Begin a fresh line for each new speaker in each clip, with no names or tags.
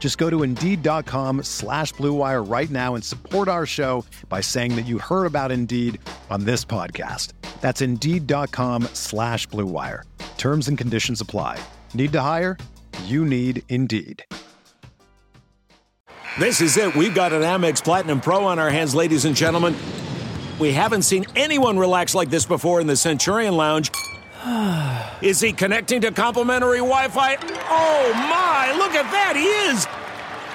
Just go to Indeed.com slash BlueWire right now and support our show by saying that you heard about Indeed on this podcast. That's Indeed.com slash BlueWire. Terms and conditions apply. Need to hire? You need Indeed.
This is it. We've got an Amex Platinum Pro on our hands, ladies and gentlemen. We haven't seen anyone relax like this before in the Centurion Lounge. Is he connecting to complimentary Wi Fi? Oh my, look at that, he is!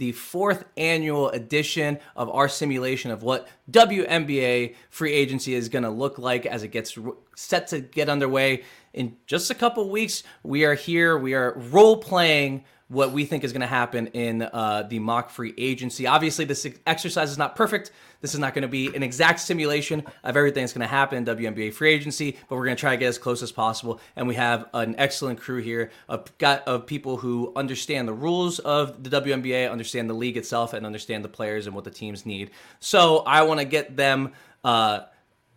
the fourth annual edition of our simulation of what WNBA free agency is going to look like as it gets set to get underway in just a couple weeks. We are here, we are role playing what we think is going to happen in uh, the mock free agency. Obviously, this exercise is not perfect. This is not going to be an exact simulation of everything that's going to happen in WNBA free agency, but we're going to try to get as close as possible. And we have an excellent crew here of, of people who understand the rules of the WNBA, understand the league itself, and understand the players and what the teams need. So I want to get them uh,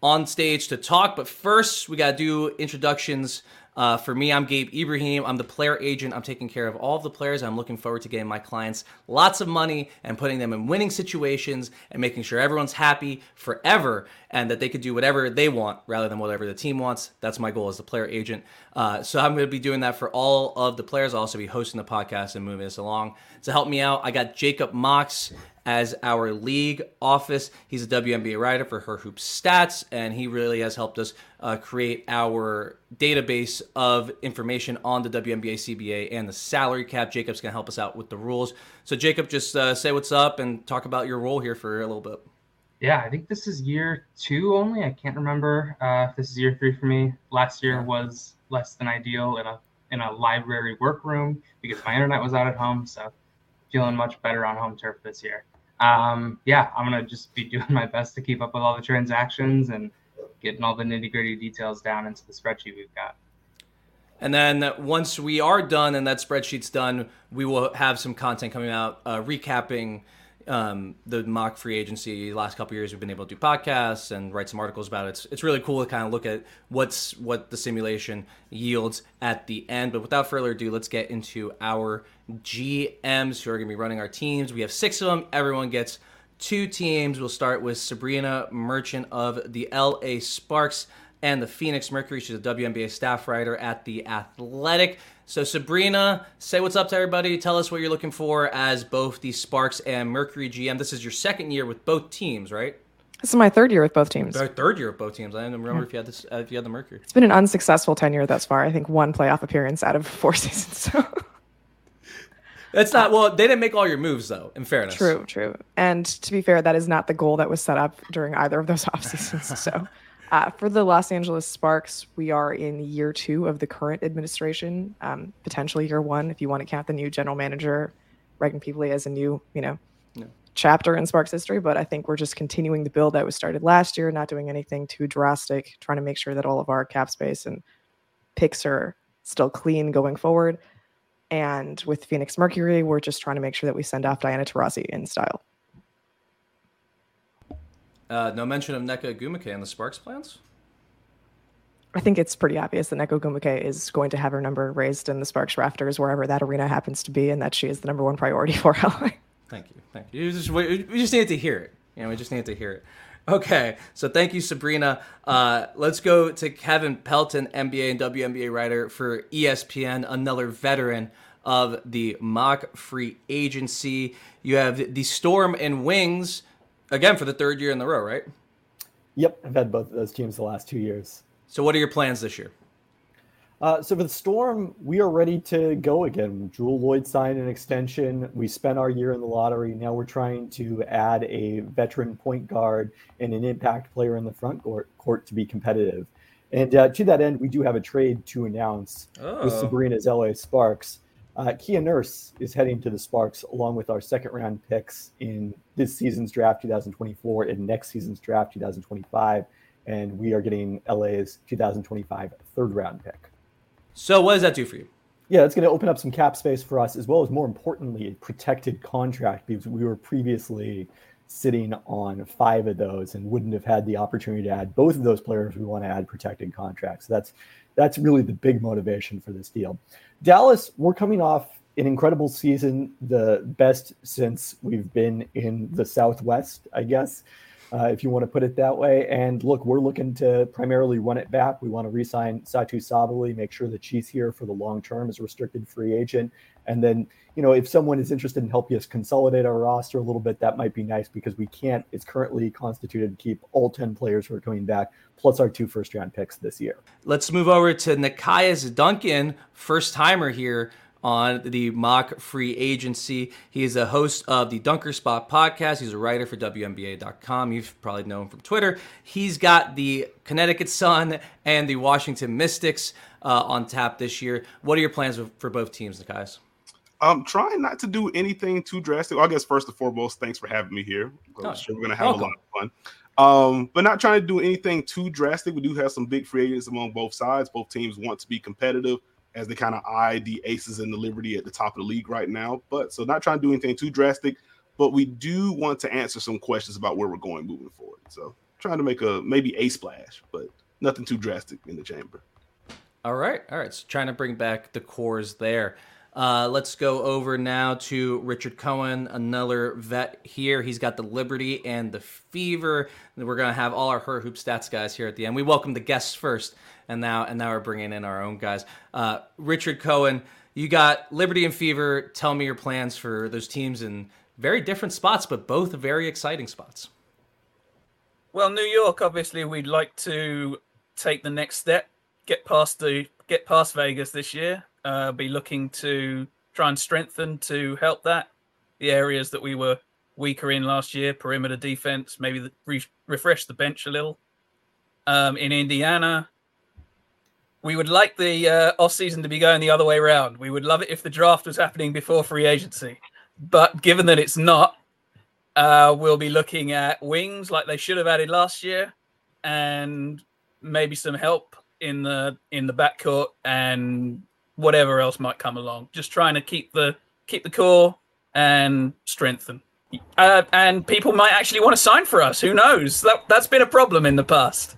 on stage to talk, but first we got to do introductions. Uh, for me, I'm Gabe Ibrahim. I'm the player agent. I'm taking care of all of the players. I'm looking forward to getting my clients lots of money and putting them in winning situations and making sure everyone's happy forever and that they could do whatever they want rather than whatever the team wants. That's my goal as the player agent. Uh, so I'm going to be doing that for all of the players. I'll also be hosting the podcast and moving this along. To help me out, I got Jacob Mox as our league office. He's a WNBA writer for Her Hoop Stats, and he really has helped us uh, create our database of information on the WNBA CBA and the salary cap. Jacob's going to help us out with the rules. So, Jacob, just uh, say what's up and talk about your role here for a little bit.
Yeah, I think this is year two only. I can't remember uh, if this is year three for me. Last year was less than ideal in a in a library workroom because my internet was out at home. So feeling much better on home turf this year um, yeah, I'm gonna just be doing my best to keep up with all the transactions and getting all the nitty gritty details down into the spreadsheet we've got.
And then once we are done and that spreadsheet's done, we will have some content coming out uh, recapping um, the mock free agency. Last couple years, we've been able to do podcasts and write some articles about it. It's, it's really cool to kind of look at what's what the simulation yields at the end. But without further ado, let's get into our GMs who are going to be running our teams. We have six of them. Everyone gets two teams. We'll start with Sabreena Merchant of the LA Sparks and the Phoenix Mercury. She's a WNBA staff writer at The Athletic. So, Sabreena, say what's up to everybody. Tell us what you're looking for as both the Sparks and Mercury GM. This is your second year with both teams, right?
This is my third year with both teams.
third year with both teams. I don't remember yeah. if you had this, uh, if you had the Mercury.
It's been an unsuccessful tenure thus far. I think one playoff appearance out of four seasons. So.
That's not well. They didn't make all your moves though. In fairness,
true, true. And to be fair, that is not the goal that was set up during either of those off seasons. so uh, for the Los Angeles Sparks, we are in year two of the current administration, um, potentially year one if you want to count the new general manager, Raegan Pebley, as a new, you know, no. chapter in Sparks history. But I think we're just continuing the build that was started last year, not doing anything too drastic, trying to make sure that all of our cap space and picks are still clean going forward. And with Phoenix Mercury, we're just trying to make sure that we send off Diana Taurasi in style.
Uh, no mention of Nneka Ogwumike and the Sparks plans?
I think it's pretty obvious that Nneka Ogwumike is going to have her number raised in the Sparks rafters wherever that arena happens to be, and that she is the number one priority for LA.
Thank you, thank you. you just, we just needed to hear it. You know, we just needed to hear it. Okay, so thank you, Sabreena. Uh, let's go to Kevin Pelton, NBA and WNBA writer for ESPN, another veteran of the mock free agency. You have the Storm and Wings again for the third year in the row, right?
Yep, I've had both of those teams the last two years.
So, what are your plans this year?
Uh, so for the Storm, we are ready to go again. Jewell Loyd signed an extension. We spent our year in the lottery. Now we're trying to add a veteran point guard and an impact player in the front court, court to be competitive. And uh, to that end, we do have a trade to announce oh. with Sabreena's LA Sparks. Uh, Kia Nurse is heading to the Sparks along with our second round picks in this season's draft 2024 and next season's draft 2025 and we are getting LA's 2025 third round pick.
So, what does that do for you?
Yeah, it's going to open up some cap space for us, as well as more importantly, a protected contract because we were previously sitting on five of those and wouldn't have had the opportunity to add both of those players. We want to add protected contracts. That's that's really the big motivation for this deal. Dallas, we're coming off an incredible season, the best since we've been in the Southwest, I guess uh, if you want to put it that way. And look, we're looking to primarily run it back. We want to re-sign Satou Sabally, make sure that she's here for the long term as a restricted free agent. And then, you know, if someone is interested in helping us consolidate our roster a little bit, that might be nice because we can't. It's currently constituted to keep all ten players who are coming back, plus our two first-round picks this year.
Let's move over to Nekias Duncan, first timer here on the mock free agency. He is a host of the Dunker Spot podcast. He's a writer for WNBA.com. You've probably known him from Twitter. He's got the Connecticut Sun and the Washington Mystics uh, on tap this year. What are your plans for both teams, the guys?
Um, trying not to do anything too drastic. Well, I guess first and foremost, thanks for having me here. I'm oh, sure we're gonna have welcome. a lot of fun. Um, but not trying to do anything too drastic. We do have some big free agents among both sides. Both teams want to be competitive as they kind of eye the Aces and the Liberty at the top of the league right now. But so not trying to do anything too drastic, but we do want to answer some questions about where we're going moving forward. So trying to make a maybe a splash, but nothing too drastic in the chamber.
All right, all right. So trying to bring back the cores there. Uh, let's go over now to Richard Cohen, another vet here. He's got the Liberty and the Fever. We're gonna have all our her hoop stats guys here at the end. We welcome the guests first and now and now we're bringing in our own guys. Uh, Richard Cohen, you got Liberty and Fever. Tell me your plans for those teams in very different spots, but both very exciting spots.
Well, New York, obviously, we'd like to take the next step, get past the get past Vegas this year. Uh, be looking to try and strengthen to help that the areas that we were weaker in last year, perimeter defense, maybe the, re- refresh the bench a little. Um, in Indiana, we would like the uh, off season to be going the other way around. We would love it if the draft was happening before free agency, but given that it's not, uh, we'll be looking at wings like they should have added last year, and maybe some help in the in the backcourt and whatever else might come along. Just trying to keep the keep the core and strengthen. Uh, and people might actually want to sign for us. Who knows? That that's been a problem in the past.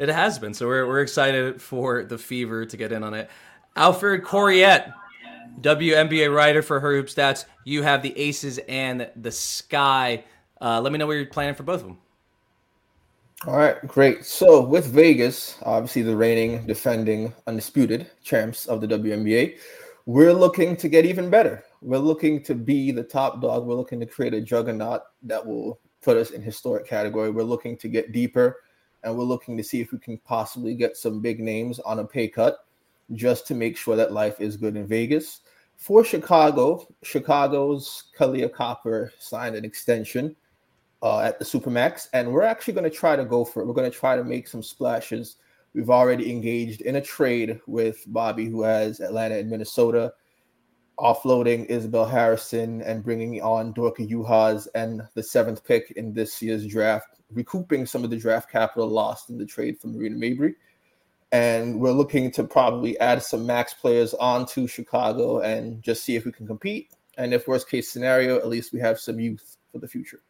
It has been. So we're, we're excited for the Fever to get in on it. Alfred Corriette, WNBA writer for Her Hoop Stats. You have the Aces and the Sky. Uh, let me know what you're planning for both of them.
All right, great. So with Vegas, obviously the reigning, defending, undisputed champs of the WNBA, we're looking to get even better. We're looking to be the top dog. We're looking to create a juggernaut that will put us in historic category. We're looking to get deeper and we're looking to see if we can possibly get some big names on a pay cut just to make sure that life is good in Vegas. For Chicago, Chicago's Kahleah Copper signed an extension uh, at the Supermax, and we're actually going to try to go for it. We're going to try to make some splashes. We've already engaged in a trade with Bobby, who has Atlanta and Minnesota, offloading Isabelle Harrison and bringing on Dorka Juhász and the seventh pick in this year's draft recouping some of the draft capital lost in the trade for Marina Mabrey. And we're looking to probably add some max players onto Chicago and just see if we can compete. And if worst case scenario, at least we have some youth for the future.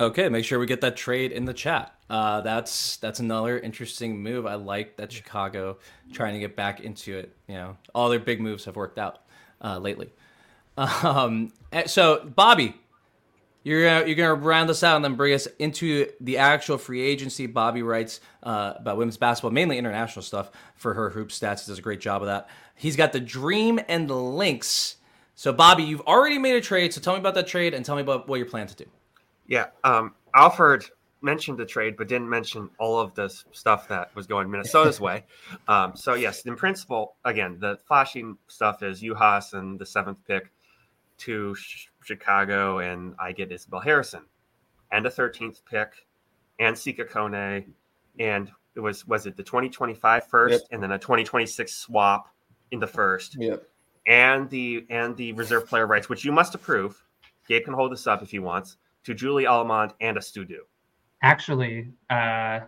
Okay, make sure we get that trade in the chat. Uh, that's that's another interesting move. I like that Chicago trying to get back into it. You know, all their big moves have worked out uh, lately. Um, eh, so Bobby, you're uh, you're gonna round us out and then bring us into the actual free agency. Bobby writes uh, about women's basketball, mainly international stuff for her hoop stats. He does a great job of that. He's got the dream and the Lynx. So Bobby, you've already made a trade. So tell me about that trade and tell me about what you're planning to do.
Yeah, um, Alfred mentioned the trade, but didn't mention all of the stuff that was going Minnesota's way. Um, so yes, in principle, again, the flashing stuff is Juhász and the seventh pick to Chicago, and I get Isabelle Harrison, and a 13th pick, and Sika Kone, and it was was it the 2025 first, yep. and then a 2026 swap in the first,
yep.
and the and the reserve player rights, which you must approve. Gabe can hold this up if he wants to Julie Allemand and a Studu.
Actually, uh,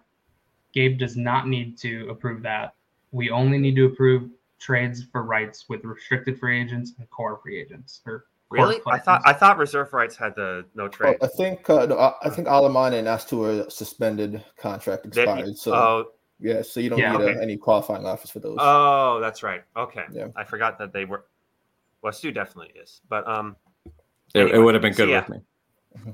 Gabe does not need to approve that. We only need to approve trades for rights with restricted free agents and core free agents or
Really? I thought I thought reserve rights had the no trade.
I think uh, no, I think Allemand and Astou are suspended contract expired. so oh, yeah, so you don't yeah, need uh, okay. any qualifying offers for those.
Oh, that's right. Okay. Yeah. I forgot that they were. Well, Stu definitely is, but um,
anyway, it, it would have been good yeah. with me.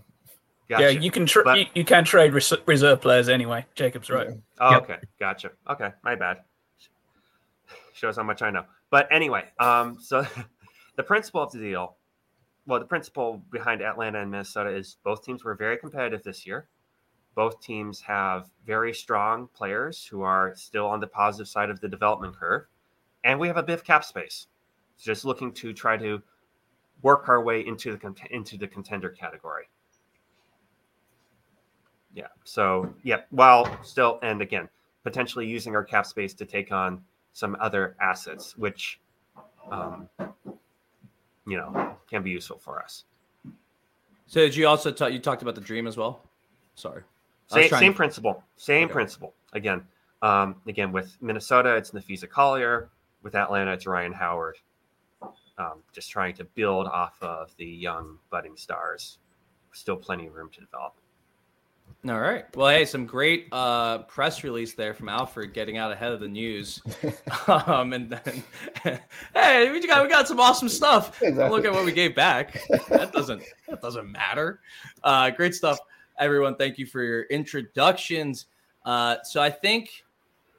Gotcha. Yeah, you can but, you, you, can trade res- reserve players anyway. Jacob's right.
Oh, yep. okay, gotcha. Okay, my bad. Shows how much I know. But anyway, um, so the principle of the deal well, the principle behind Atlanta and Minnesota is both teams were very competitive this year. Both teams have very strong players who are still on the positive side of the development curve. And we have a bit of cap space. Just looking to try to work our way into the into the contender category. Yeah. So, yeah, while still and again, potentially using our cap space to take on some other assets, which um, you know can be useful for us.
So did you also talk? You talked about the dream as well. Sorry.
Same, same to... principle. Same okay. principle. Again, um, again with Minnesota, it's Napheesa Collier. With Atlanta, it's Rhyne Howard. Um, just trying to build off of the young budding stars. Still plenty of room to develop.
All right. Well, hey, some great uh, press release there from Alfred getting out ahead of the news. um, and then, hey, we got we got some awesome stuff. Exactly. Look at what we gave back. That doesn't that doesn't matter. Uh, great stuff, everyone. Thank you for your introductions. Uh, so I think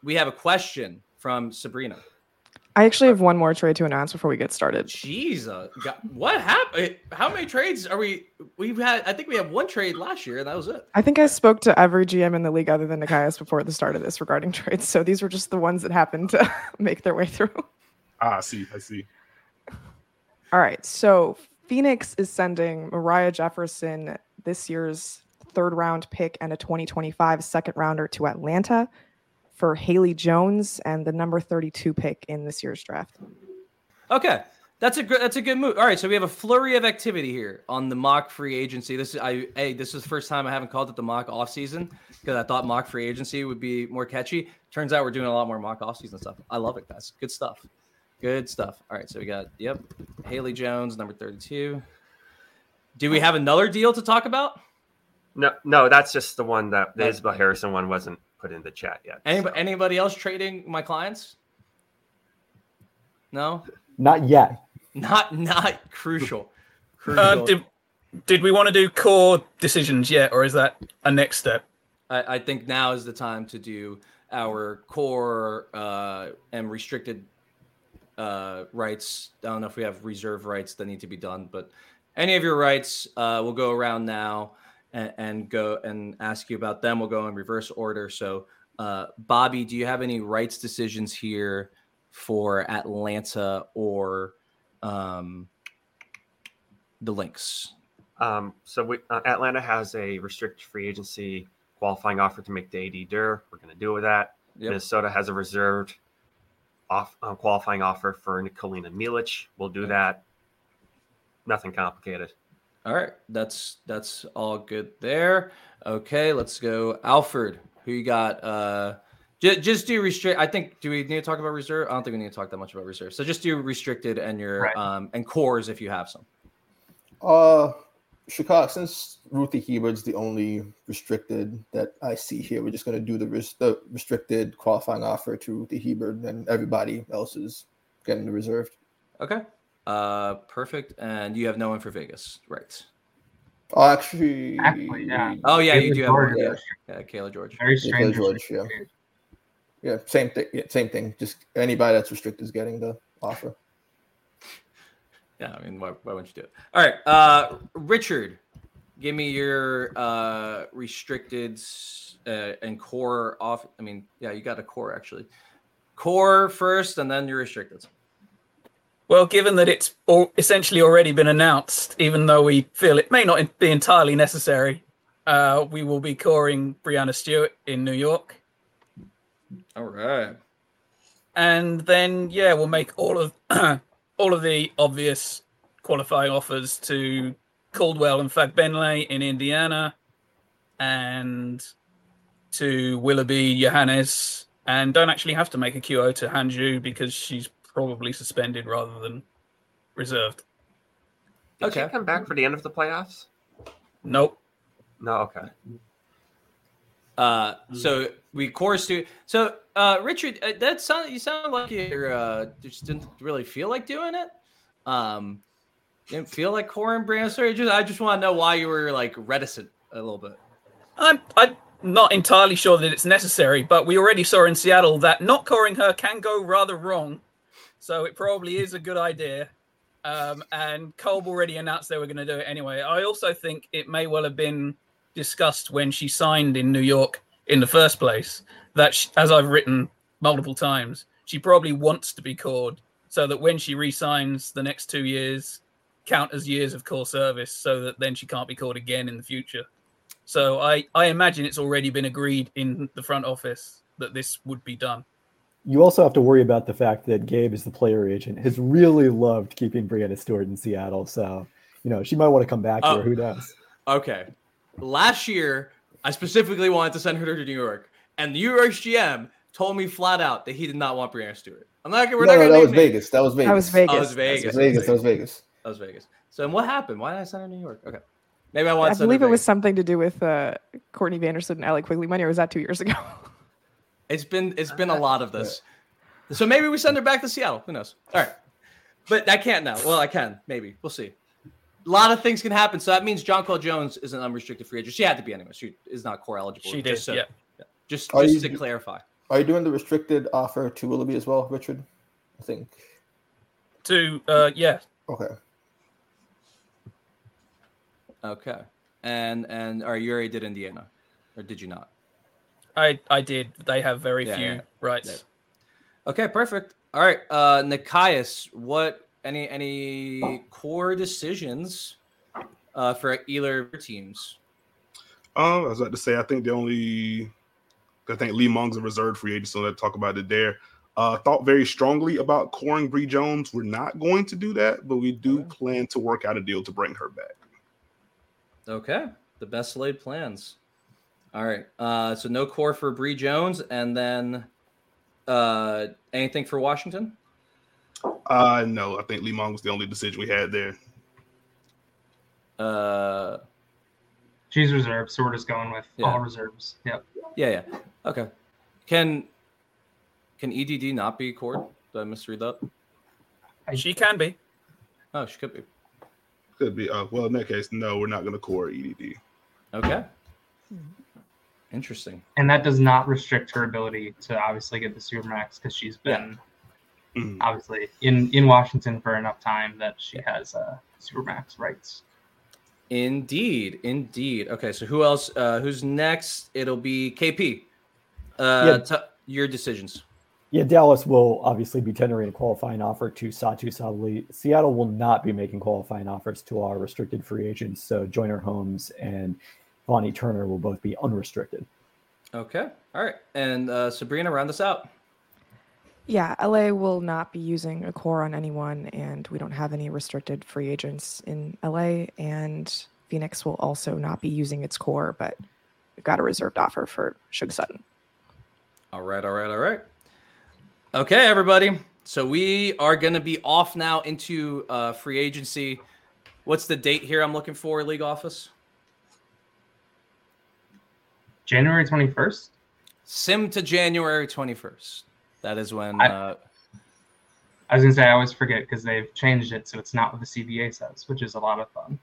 we have a question from Sabreena.
I actually have one more trade to announce before we get started.
Jesus, what happened? How many trades are we? We've had. I think we have one trade last year, and that was it.
I think I spoke to every GM in the league other than Nekias before the start of this regarding trades. So these were just the ones that happened to make their way through.
Ah, I see. I see.
All right. So Phoenix is sending Moriah Jefferson this year's third round pick and a 2025 second rounder to Atlanta for Haley Jones and the number 32 pick in this year's draft.
Okay. That's a good. That's a good move. All right, so we have a flurry of activity here on the mock free agency. This is I. Hey, this is the first time I haven't called it the mock off season because I thought mock free agency would be more catchy. Turns out we're doing a lot more mock off season stuff. I love it, guys. Good stuff. Good stuff. All right, so we got yep, Haley Jones, number thirty-two. Do we have another deal to talk about?
No, no, that's just the one that the Isabelle Harrison one wasn't put in the chat yet.
Anybody, so. anybody else trading my clients? No,
not yet.
Not not crucial.
Crucial. Uh, did, did we want to do core decisions yet, or is that a next step?
I, I think now is the time to do our core uh, and restricted uh, rights. I don't know if we have reserve rights that need to be done, but any of your rights, uh, will go around now and, and, go and ask you about them. We'll go in reverse order. So, uh, Bobby, do you have any rights decisions here for Atlanta or um, the Lynx?
Um, so we, uh, Atlanta has a restricted free agency qualifying offer to make the AD Durr. We're going to do with that. Yep. Minnesota has a reserved off uh, qualifying offer for Nikolina Milic. We'll do that. Nothing complicated.
All right, that's that's all good there. Okay, let's go, Alfred. Who you got? Uh, just, just do restrict. I think. Do we need to talk about reserve? I don't think we need to talk that much about reserve. So just do restricted and your right. um and cores if you have some.
Uh, Chicago, since Ruthy Hebard's the only restricted that I see here, we're just going to do the, res- the restricted qualifying offer to Ruthy Hebard, and everybody else is getting the reserved.
Okay. Uh, perfect. And you have no one for Vegas, right?
Oh, actually,
Actually, yeah.
Oh yeah, you do have
George,
one. Yeah,
yeah.
yeah, Cayla George.
Very
Yeah,
strange.
George, yeah. Yeah, same thing. Yeah, same thing. Just anybody that's restricted is getting the offer.
Yeah, I mean, why, why wouldn't you do it? All right, uh, Richard, give me your uh, restricted uh, and core off. I mean, yeah, you got a core actually. Core first, and then your restricted.
Well, given that it's all essentially already been announced, even though we feel it may not be entirely necessary, uh, we will be coring Breanna Stewart in New York.
All right.
And then, yeah, we'll make all of all of the obvious qualifying offers to Caldwell and Fagbenle in Indiana, and to Willoughby Johannes, and don't actually have to make a QO to Hanju because she's probably suspended rather than reserved.
Did
Okay.
she come back for the end of the playoffs?
Nope.
No. Okay.
Uh, so we chorus to so uh, Richard, uh, that sound you sound like you're uh, just didn't really feel like doing it. Um, didn't feel like core and brand. Just I just want to know why you were like reticent a little bit.
I'm I'm not entirely sure that it's necessary, but we already saw in Seattle that not coring her can go rather wrong. So it probably is a good idea. Um, and Kolb already announced they were going to do it anyway. I also think it may well have been discussed when she signed in New York in the first place that, she, as I've written multiple times, she probably wants to be called so that when she resigns the next two years count as years of core service so that then she can't be called again in the future. So I, I imagine it's already been agreed in the front office that this would be done.
You also have to worry about the fact that Gabe is the player agent, has really loved keeping Breanna Stewart in Seattle. So, you know, she might want to come back
Oh.
here. Who knows?
Okay. Last year, I specifically wanted to send her to New York, and the New York GM told me flat out that he did not want Breanna Stewart. I'm not. We're
no,
not
no,
gonna
that was
names.
Vegas. That was Vegas.
That was Vegas.
Oh, was Vegas.
That was Vegas. That was Vegas.
That was Vegas. So, and what happened? Why did I send her to New York? Okay. Maybe I
want.
I to
believe
her
it was something to do with uh, Courtney Vandersloot and Allie Quigley money, or was that two years ago?
It's been it's been a lot of this. So maybe we send her back to Seattle. Who knows? All right. But I can't now. Well, I can. Maybe. We'll see. A lot of things can happen. So that means Jonquel Jones is an unrestricted free agent. She had to be anyway. She is not core eligible.
She
just
did, yeah.
Just,
Are
just
you-
to clarify.
Are you doing the restricted offer to Willoughby as well, Richard? I think.
To uh, yeah,
Okay.
Okay. And and or you already did Indiana, or did you not?
I I did. They have very
Yeah,
few
yeah.
rights.
Okay, perfect. All right, uh Nekias, what any any core decisions uh for either teams?
Um, I was about to say, I think the only, I think Li Meng's a reserved free agent, so let's talk about it there. Uh, thought very strongly about coring Bree Jones. We're not going to do that, but we do plan to work out a deal to bring her back.
Okay, the best laid plans. All right, uh so no core for Bree Jones, and then uh anything for Washington?
Uh, no, I think Li Meng was the only decision we had there.
Uh
She's reserved, so we're just going with
Yeah.
all reserves. Yep.
yeah, yeah. Okay. Can can EDD not be core? Did I misread that?
She can be.
Oh, she could be.
Could be. Uh, well, in that case, no, we're not going to core EDD.
Okay. Interesting.
And that does not restrict her ability to obviously get the Supermax because she's been
Mhm.
obviously in in Washington for enough time that she has uh, Supermax rights.
Indeed, indeed. Okay, so who else? Uh, who's next? It'll be KP. Uh,
Yeah.
t- your decisions.
Yeah, Dallas will obviously be tendering a qualifying offer to Satou Sabally. Seattle will not be making qualifying offers to our restricted free agents. So Joyner Holmes and Bonnie Turner will both be unrestricted.
Okay. All right. And uh, Sabreena, round us out.
Yeah, LA will not be using a core on anyone, and we don't have any restricted free agents in LA. And Phoenix will also not be using its core, but we've got a reserved offer for Sug Sutton.
All right. All right. All right. Okay, everybody. So we are going to be off now into uh, free agency. What's the date here? I'm looking for league office.
January 21st.
Sim to January 21st. That is when. I, uh,
I was gonna say I always forget because they've changed it so it's not what the CBA says, which is a lot of fun.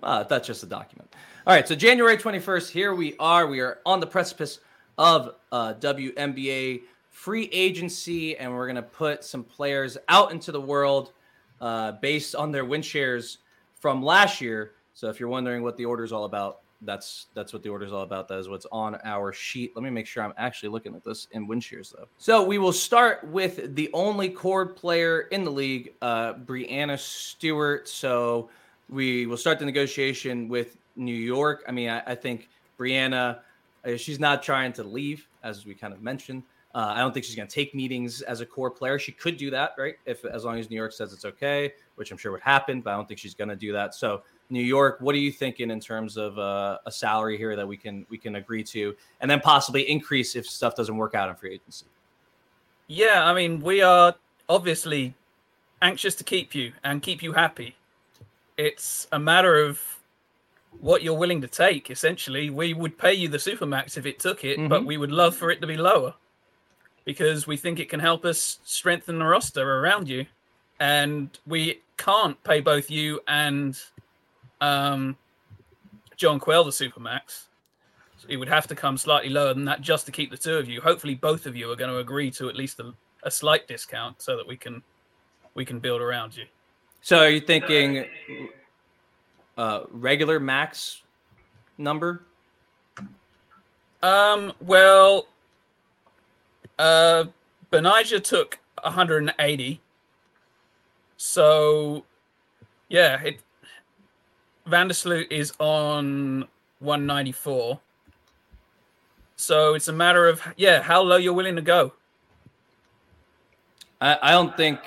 well, that's just a document. All right, so January 21st, here we are. We are on the precipice of uh, WNBA free agency, and we're gonna put some players out into the world uh, based on their win shares from last year. So if you're wondering what the order is all about, that's that's what the order is all about. That is what's on our sheet. Let me make sure I'm actually looking at this in win shares though. So we will start with the only cord player in the league, uh, Breanna Stewart. So we will start the negotiation with New York. I mean, I, I think Breanna, uh, she's not trying to leave, as we kind of mentioned. Uh, I don't think she's going to take meetings as a core player. She could do that, right? If as long as New York says it's okay, which I'm sure would happen, but I don't think she's going to do that. So New York, what are you thinking in terms of uh, a salary here that we can we can agree to, and then possibly increase if stuff doesn't work out in free agency?
Yeah, I mean, we are obviously anxious to keep you and keep you happy. It's a matter of what you're willing to take. Essentially, we would pay you the supermax if it took it, mm-hmm. but we would love for it to be lower because we think it can help us strengthen the roster around you, and we can't pay both you and um, Jonquel the Supermax. So it would have to come slightly lower than that just to keep the two of you. Hopefully, both of you are going to agree to at least a, a slight discount so that we can we can build around you.
So, are you thinking uh, regular max number?
Um. Well, uh, Betnijah took 180. So, yeah, it Vandersloot is on 194. So it's a matter of yeah, how low you're willing to go.
I, I don't think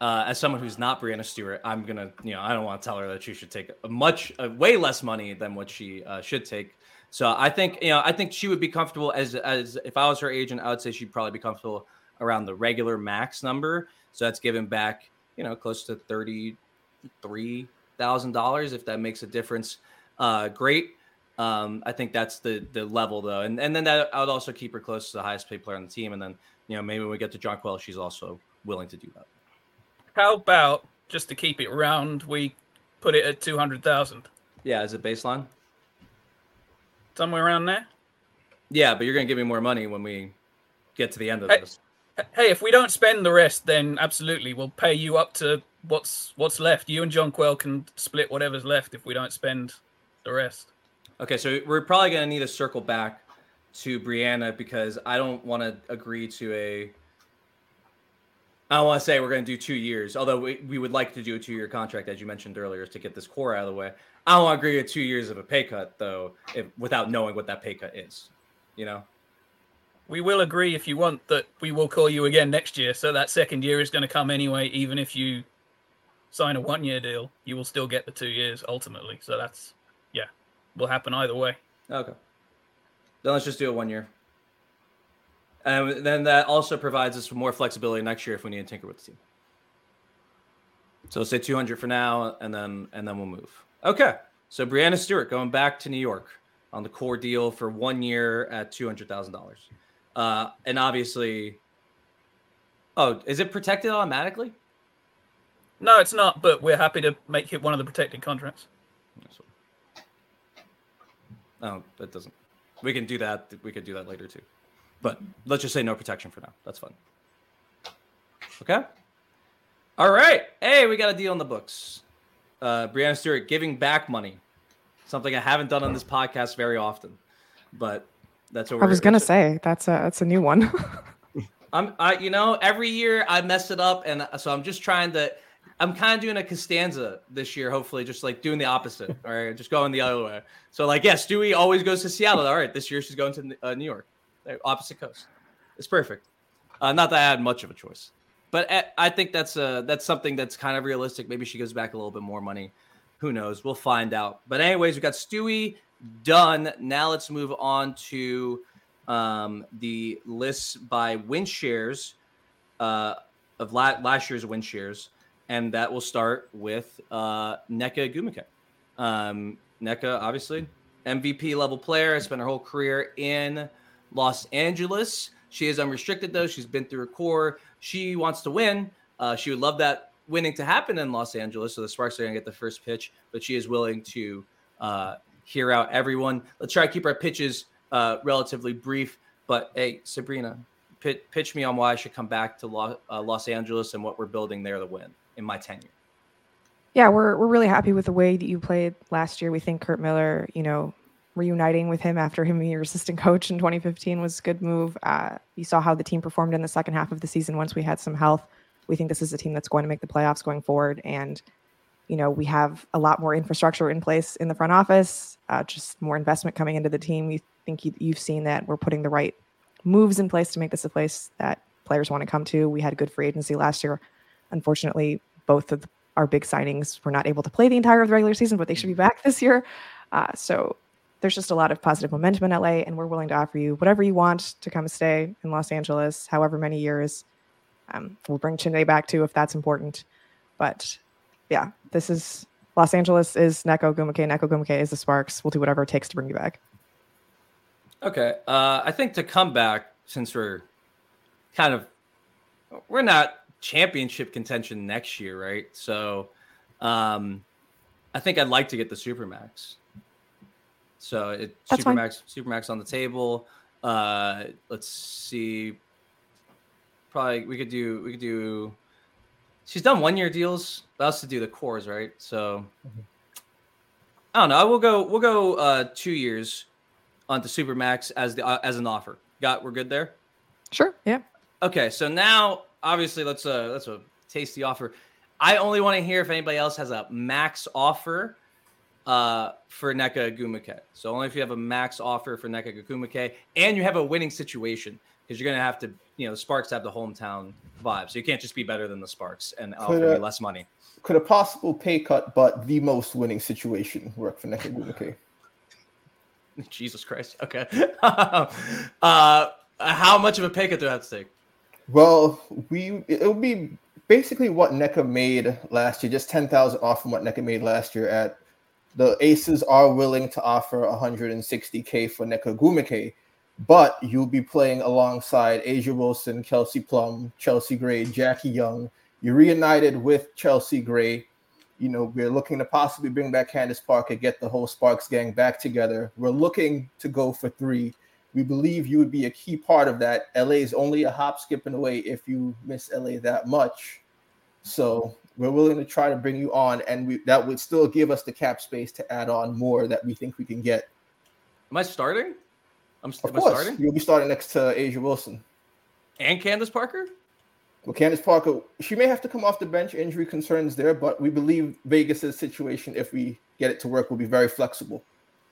uh, as someone who's not Breanna Stewart, I'm gonna, you know, I don't want to tell her that she should take a much, way less money than what she uh, should take. So I think, you know, I think she would be comfortable as, as if I was her agent, I would say she'd probably be comfortable around the regular max number. So that's giving back, you know, close to thirty-three thousand dollars if that makes a difference. Uh, great. Um, I think that's the the level though, and and then that I would also keep her close to the highest paid player on the team, and then you know maybe when we get to Jonquel, she's also willing to do that.
How about just to keep it round, we put it at two hundred thousand?
Yeah, as a baseline,
somewhere around there.
Yeah, but you're gonna give me more money when we get to the end of hey, this.
Hey, if we don't spend the rest, then absolutely we'll pay you up to what's what's left. You and Jonquel can split whatever's left if we don't spend the rest.
Okay, so we're probably gonna need to circle back to Breanna because I don't want to agree to a. I don't want to say we're going to do two years, although we, we would like to do a two year contract, as you mentioned earlier, to get this core out of the way. I don't want to agree to two years of a pay cut, though, if, without knowing what that pay cut is. You know?
We will agree if you want that we will call you again next year. So that second year is going to come anyway, even if you sign a one year deal, you will still get the two years ultimately. So that's yeah, will happen either way.
Okay. Then let's just do it one year. And then that also provides us with more flexibility next year if we need to tinker with the team. So say 200 for now, and then and then we'll move. Okay. So Breanna Stewart going back to New York on the core deal for one year at two hundred thousand dollars, uh, and obviously, oh, is it protected automatically?
No, it's not, but we're happy to make it one of the protected contracts.
Oh, that doesn't. We can do that. We could do that later too. But let's just say no protection for now. That's fun. Okay. All right. Hey, we got a deal on the books. Uh, Breanna Stewart giving back money, something I haven't done on this podcast very often, but that's what
I was gonna say. That's a that's a new one.
I'm I you know every year I mess it up, and so I'm just trying to I'm kind of doing a Costanza this year, hopefully, just like doing the opposite, all right, just going the other way. So, like, yeah, Stewie always goes to Seattle. All right, this year she's going to uh, New York, opposite coast. It's perfect. Uh, not that I had much of a choice, but uh, I think that's uh, that's something that's kind of realistic. Maybe she goes back a little bit more money. Who knows? We'll find out. But anyways, we got Stewie done. Now let's move on to um, the lists by win shares uh, of la- last year's win shares. And that will start with uh, Nneka Ogwumike. Um, Nneka, obviously, MVP level player, has spent her whole career in Los Angeles. She is unrestricted though. She's been through a core. She wants to win. Uh, she would love that winning to happen in Los Angeles. So the Sparks are going to get the first pitch, but she is willing to uh, hear out everyone. Let's try to keep our pitches uh, relatively brief. But hey, Sabreena, pit, pitch me on why I should come back to Los, uh, Los Angeles and what we're building there to win in my tenure.
Yeah, we're we're really happy with the way that you played last year. We think Curt Miller, you know, reuniting with him after him being your assistant coach in 2015 was a good move. Uh, you saw how the team performed in the second half of the season once we had some health. We think this is a team that's going to make the playoffs going forward, and you know we have a lot more infrastructure in place in the front office, uh, just more investment coming into the team. We think you, you've seen that we're putting the right moves in place to make this a place that players want to come to. We had good free agency last year. Unfortunately, both of our big signings were not able to play the entire of the regular season, but they should be back this year. Uh, so there's just a lot of positive momentum in LA, and we're willing to offer you whatever you want to come stay in Los Angeles, however many years. Um, we'll bring Chiney back too if that's important. But yeah, this is Los Angeles is Nneka Ogwumike. Nneka Ogwumike is the Sparks. We'll do whatever it takes to bring you back.
Okay. Uh, I think to come back, since we're kind of, we're not championship contention next year, right? So um, I think I'd like to get the Supermax. So it That's Supermax fine. Supermax on the table. Uh, let's see. Probably we could do we could do. She's done one year deals. Us to do the cores, right? So mm-hmm. I don't know. I will go. We'll go uh, two years onto Supermax as the uh, as an offer. Got we're good there.
Sure. Yeah.
Okay. So now obviously let's uh let's a tasty offer. I only want to hear if anybody else has a max offer uh, for Nneka Ogwumike. So only if you have a max offer for Nneka Ogwumike and you have a winning situation because you're going to have to, you know, the Sparks have the hometown vibe. So you can't just be better than the Sparks and offer me less money.
Could a possible pay cut, but the most winning situation work for Nneka Ogwumike?
Jesus Christ. Okay. uh, how much of a pay cut do I have to take?
Well, we it would be basically what Nneka made last year, just ten thousand off from what Nneka made last year. At the Aces are willing to offer 160k for Nneka Ogwumike, but you'll be playing alongside A'ja Wilson, Kelsey Plum, Chelsea Gray, Jackie Young. You're reunited with Chelsea Gray. You know, we're looking to possibly bring back Candace Parker, get the whole Sparks gang back together. We're looking to go for three we believe you would be a key part of that. LA is only a hop, skip, skipping away if you miss LA that much. So we're willing to try to bring you on, and we, that would still give us the cap space to add on more that we think we can get.
Am I starting?
I'm of course. Starting? You'll be starting next to A'ja Wilson
and Candace Parker.
Well, Candace Parker, she may have to come off the bench. Injury concerns there, but we believe Vegas's situation, if we get it to work, will be very flexible.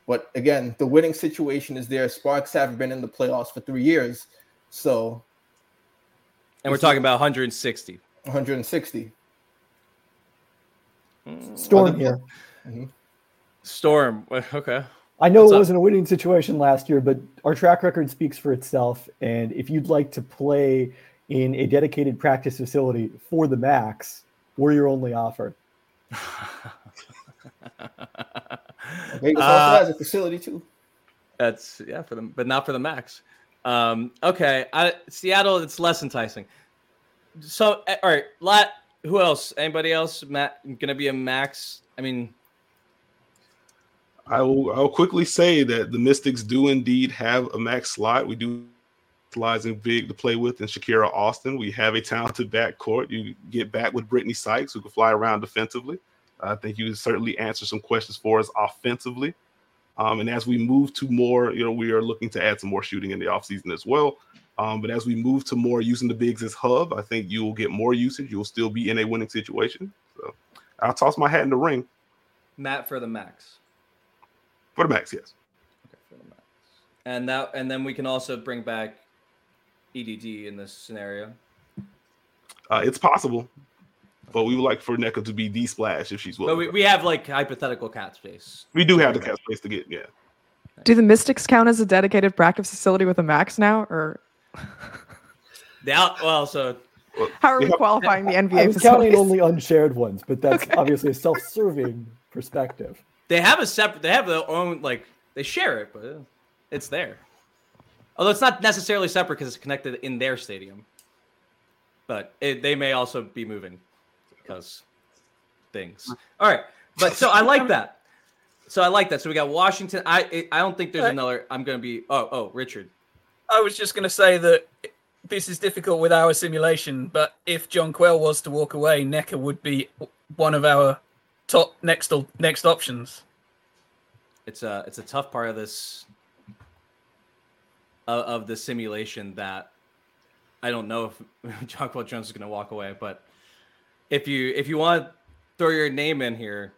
But again, the winning situation is there. Sparks haven't been in the playoffs for three years. So.
And we're talking about 160.
160.
Storm here.
Mm-hmm. Storm. Okay.
I know What's it wasn't a winning situation last year, but our track record speaks for itself. And if you'd like to play in a dedicated practice facility for the max, we're your only offer.
Vegas uh, also has a facility too.
That's yeah for them, but not for the max. Um, okay, I, Seattle, it's less enticing. So, eh, all right, Lat. Who else? Anybody else? Matt, gonna be a max? I mean,
I will. I'll quickly say that the Mystics do indeed have a max slot. We do lies in big to play with in Shakira Austin. We have a talented backcourt. You get back with Brittney Sykes, who can fly around defensively. I think you certainly answer some questions for us offensively. Um, and as we move to more, you know, we are looking to add some more shooting in the offseason as well. Um, but as we move to more using the bigs as hub, I think you will get more usage. You'll still be in a winning situation. So I'll toss my hat in the ring.
Matt for the max.
For the max, yes. Okay, for the
max. And that, and then we can also bring back EDD in this scenario.
Uh, it's possible but we would like for Nneka to be the splash if she's willing.
But we, we have like hypothetical cap space.
We do have the cap space to get, yeah.
Do the Mystics count as a dedicated practice facility with a max now, or?
the out, well, so
How are we qualifying the NBA?
I was counting only unshared ones, but that's obviously a self-serving perspective.
They have a separate. They have their own like they share it, but it's there. Although it's not necessarily separate because it's connected in their stadium. But it, they may also be moving because things. All right, but so I like that. So I like that. So we got Washington. I I don't think there's another. I'm going to be. Oh oh Richard.
I was just going to say that this is difficult with our simulation, but if Jonquel was to walk away, Nneka would be one of our top next next options.
It's a it's a tough part of this of, of the simulation that I don't know if Jonquel Jones is going to walk away, but if you if you want to throw your name in here,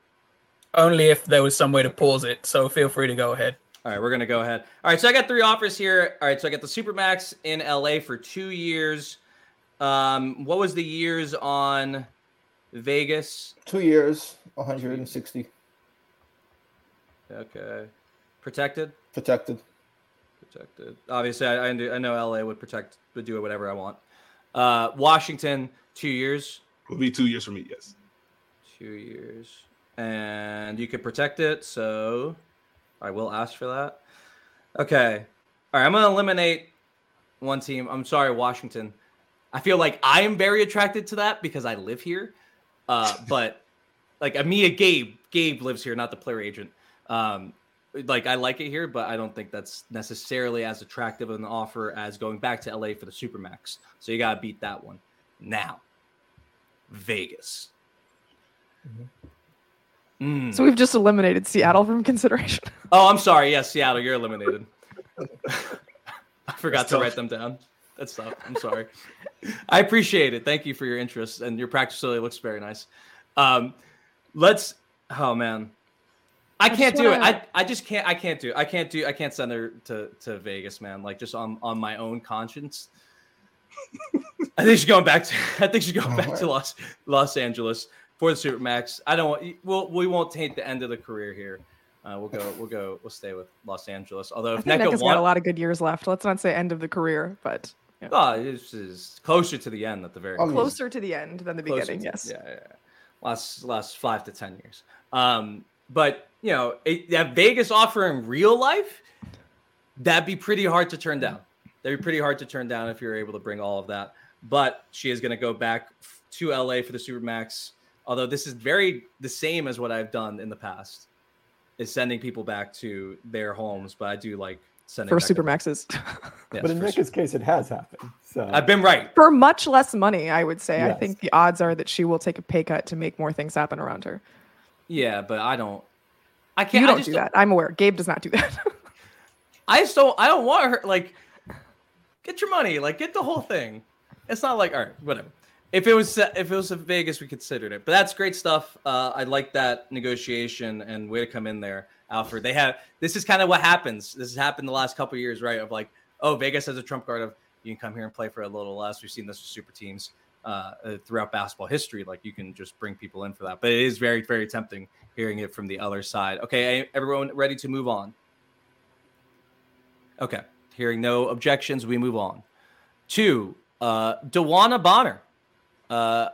only if there was some way to pause it. So feel free to go ahead.
All right, we're gonna go ahead. All right, so I got three offers here. All right, so I got the Supermax in LA for two years. Um, what was the years on Vegas?
Two years, 160.
Okay, protected.
Protected.
Protected. Obviously, I, I, I know LA would protect would do whatever I want. Uh, Washington, two years.
Will be two years for me. Yes.
Two years, and you could protect it. So I will ask for that. Okay. All right. I'm to eliminate one team. I'm sorry, Washington. I feel like I am very attracted to that because I live here. Uh, but like Amia Gabe, Gabe lives here, not the player agent. Um, like I like it here, but I don't think that's necessarily as attractive an offer as going back to LA for the Supermax. So you gotta beat that one. Now, Vegas.
Mm. So we've just eliminated Seattle from consideration.
Oh, I'm sorry. Yes, Seattle, you're eliminated. I forgot That's to tough. write them down. That's tough. I'm sorry. I appreciate it. Thank you for your interest and your practice facility looks very nice. Um, let's. Oh man, I, I can't do wanna... it. I, I just can't. I can't do. It. I can't do. I can't send her to, to Vegas, man. Like just on on my own conscience. I think she's going back to. I think she's going back to Los Los Angeles for the Supermax. I don't want we'll, we won't taint the end of the career here. Uh, we'll go. We'll go. We'll stay with Los Angeles. Although if
I think Nneka's got a lot of good years left. Let's not say end of the career, but
yeah. oh, this is closer to the end at the very
oh, closer to the end than the beginning. To, yes.
Yeah, yeah. Last last five to ten years. Um, but you know it, that Vegas offer in real life, that'd be pretty hard to turn down. That'd be pretty hard to turn down if you're able to bring all of that. But she is going to go back to LA for the Supermax although this is very the same as what I've done in the past, is sending people back to their homes. But I do like sending
for supermaxes.
yes, but in Nneka's case, it has happened. So
I've been right
for much less money. I would say. Yes. I think the odds are that she will take a pay cut to make more things happen around her.
Yeah, but I don't. I can't.
You don't do don't, that. I'm aware. Gabe does not do that.
I just don't. I don't want her. Like, get your money. Like, get the whole thing. It's not like all right, whatever if it was if it was Vegas, we considered it. But that's great stuff. Uh, I like that negotiation and way to come in there, Alfred. They have this is kind of what happens. This has happened the last couple years, right? Of like, oh, Vegas has a trump card of you can come here and play for a little less. We've seen this with super teams uh, uh, throughout basketball history. Like you can just bring people in for that. But it is very very tempting hearing it from the other side. Okay, everyone ready to move on? Okay, hearing no objections, we move on to uh, DeWanna Bonner uh,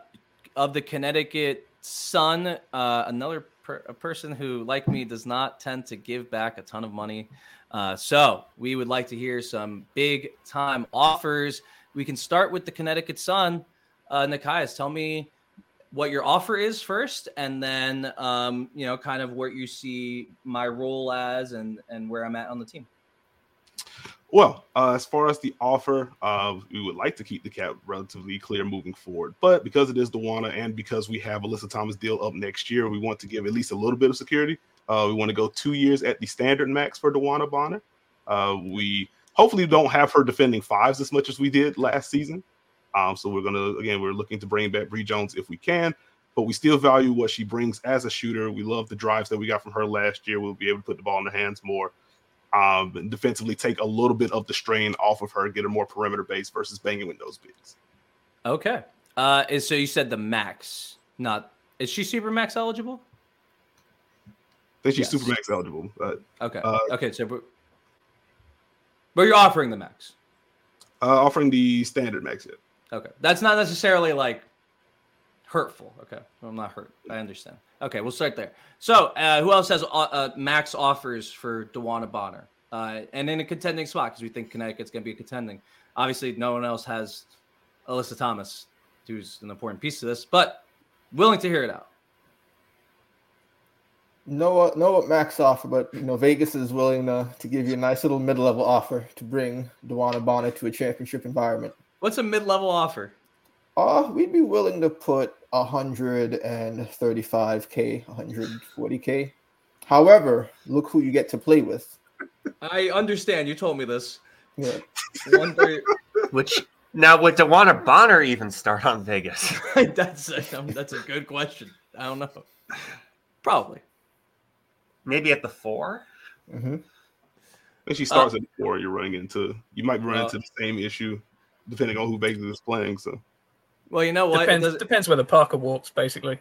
of the Connecticut Sun, uh, another per- a person who, like me, does not tend to give back a ton of money. Uh, so we would like to hear some big time offers. We can start with the Connecticut Sun. Uh, Nekias, tell me what your offer is first, and then um, you know, kind of what you see my role as and and where I'm at on the team.
Well, uh, as far as the offer, uh, we would like to keep the cap relatively clear moving forward. But because it is DeWanna and because we have Alyssa Thomas deal up next year, we want to give at least a little bit of security. Uh, we want to go two years at the standard max for DeWanna Bonner. Uh, we hopefully don't have her defending fives as much as we did last season. Um, so we're gonna again we're looking to bring back Bree Jones if we can, but we still value what she brings as a shooter. We love the drives that we got from her last year. We'll be able to put the ball in her hands more um, defensively take a little bit of the strain off of her, get her more perimeter base versus banging with those bigs.
Okay. Uh, is so you said the max, not is she super max eligible?
I think she's yes. super max eligible. But,
okay. Uh, okay. So, but, but you're offering the max.
Uh, offering the standard max. Yeah.
Okay, that's not necessarily like hurtful. Okay, well, I'm not hurt. I understand. Okay, we'll start there. So, uh, who else has uh, uh, max offers for DeWanna Bonner? Uh, and in a contending spot because we think Connecticut's going to be contending. Obviously, no one else has Alyssa Thomas, who's an important piece to this, but willing to hear it out.
No, no max offer, but you know Vegas is willing to, to give you a nice little mid-level offer to bring DeWanna Bonner to a championship environment.
What's a mid-level offer?
Uh, we'd be willing to put 135k, 140k. However, look who you get to play with.
I understand. You told me this.
Yeah.
Which now would DeWanna Bonner even start on Vegas?
that's a, um, that's a good question. I don't know. Probably.
Maybe at the 4
mm-hmm.
When she starts uh, at the four, you're running into you might run uh, into the same issue depending on who Vegas is playing. So
well, you know what?
Depends, depends where the Parker walks, basically.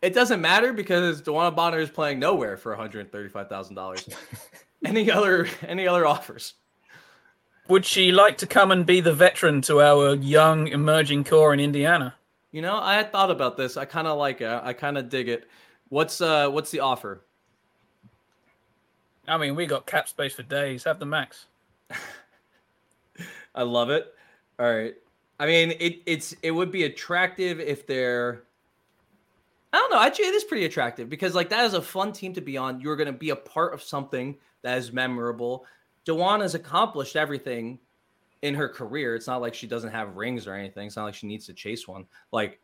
It doesn't matter because DeWanna Bonner is playing nowhere for one hundred thirty-five thousand dollars. any other any other offers?
Would she like to come and be the veteran to our young emerging core in Indiana?
You know, I had thought about this. I kind of like it. I kind of dig it. What's uh what's the offer?
I mean, we got cap space for days. Have the max.
I love it. All right. I mean, it it's it would be attractive if they're. I don't know. Actually, it is pretty attractive because like that is a fun team to be on. You're going to be a part of something that is memorable. Dewan has accomplished everything in her career. It's not like she doesn't have rings or anything. It's not like she needs to chase one. Like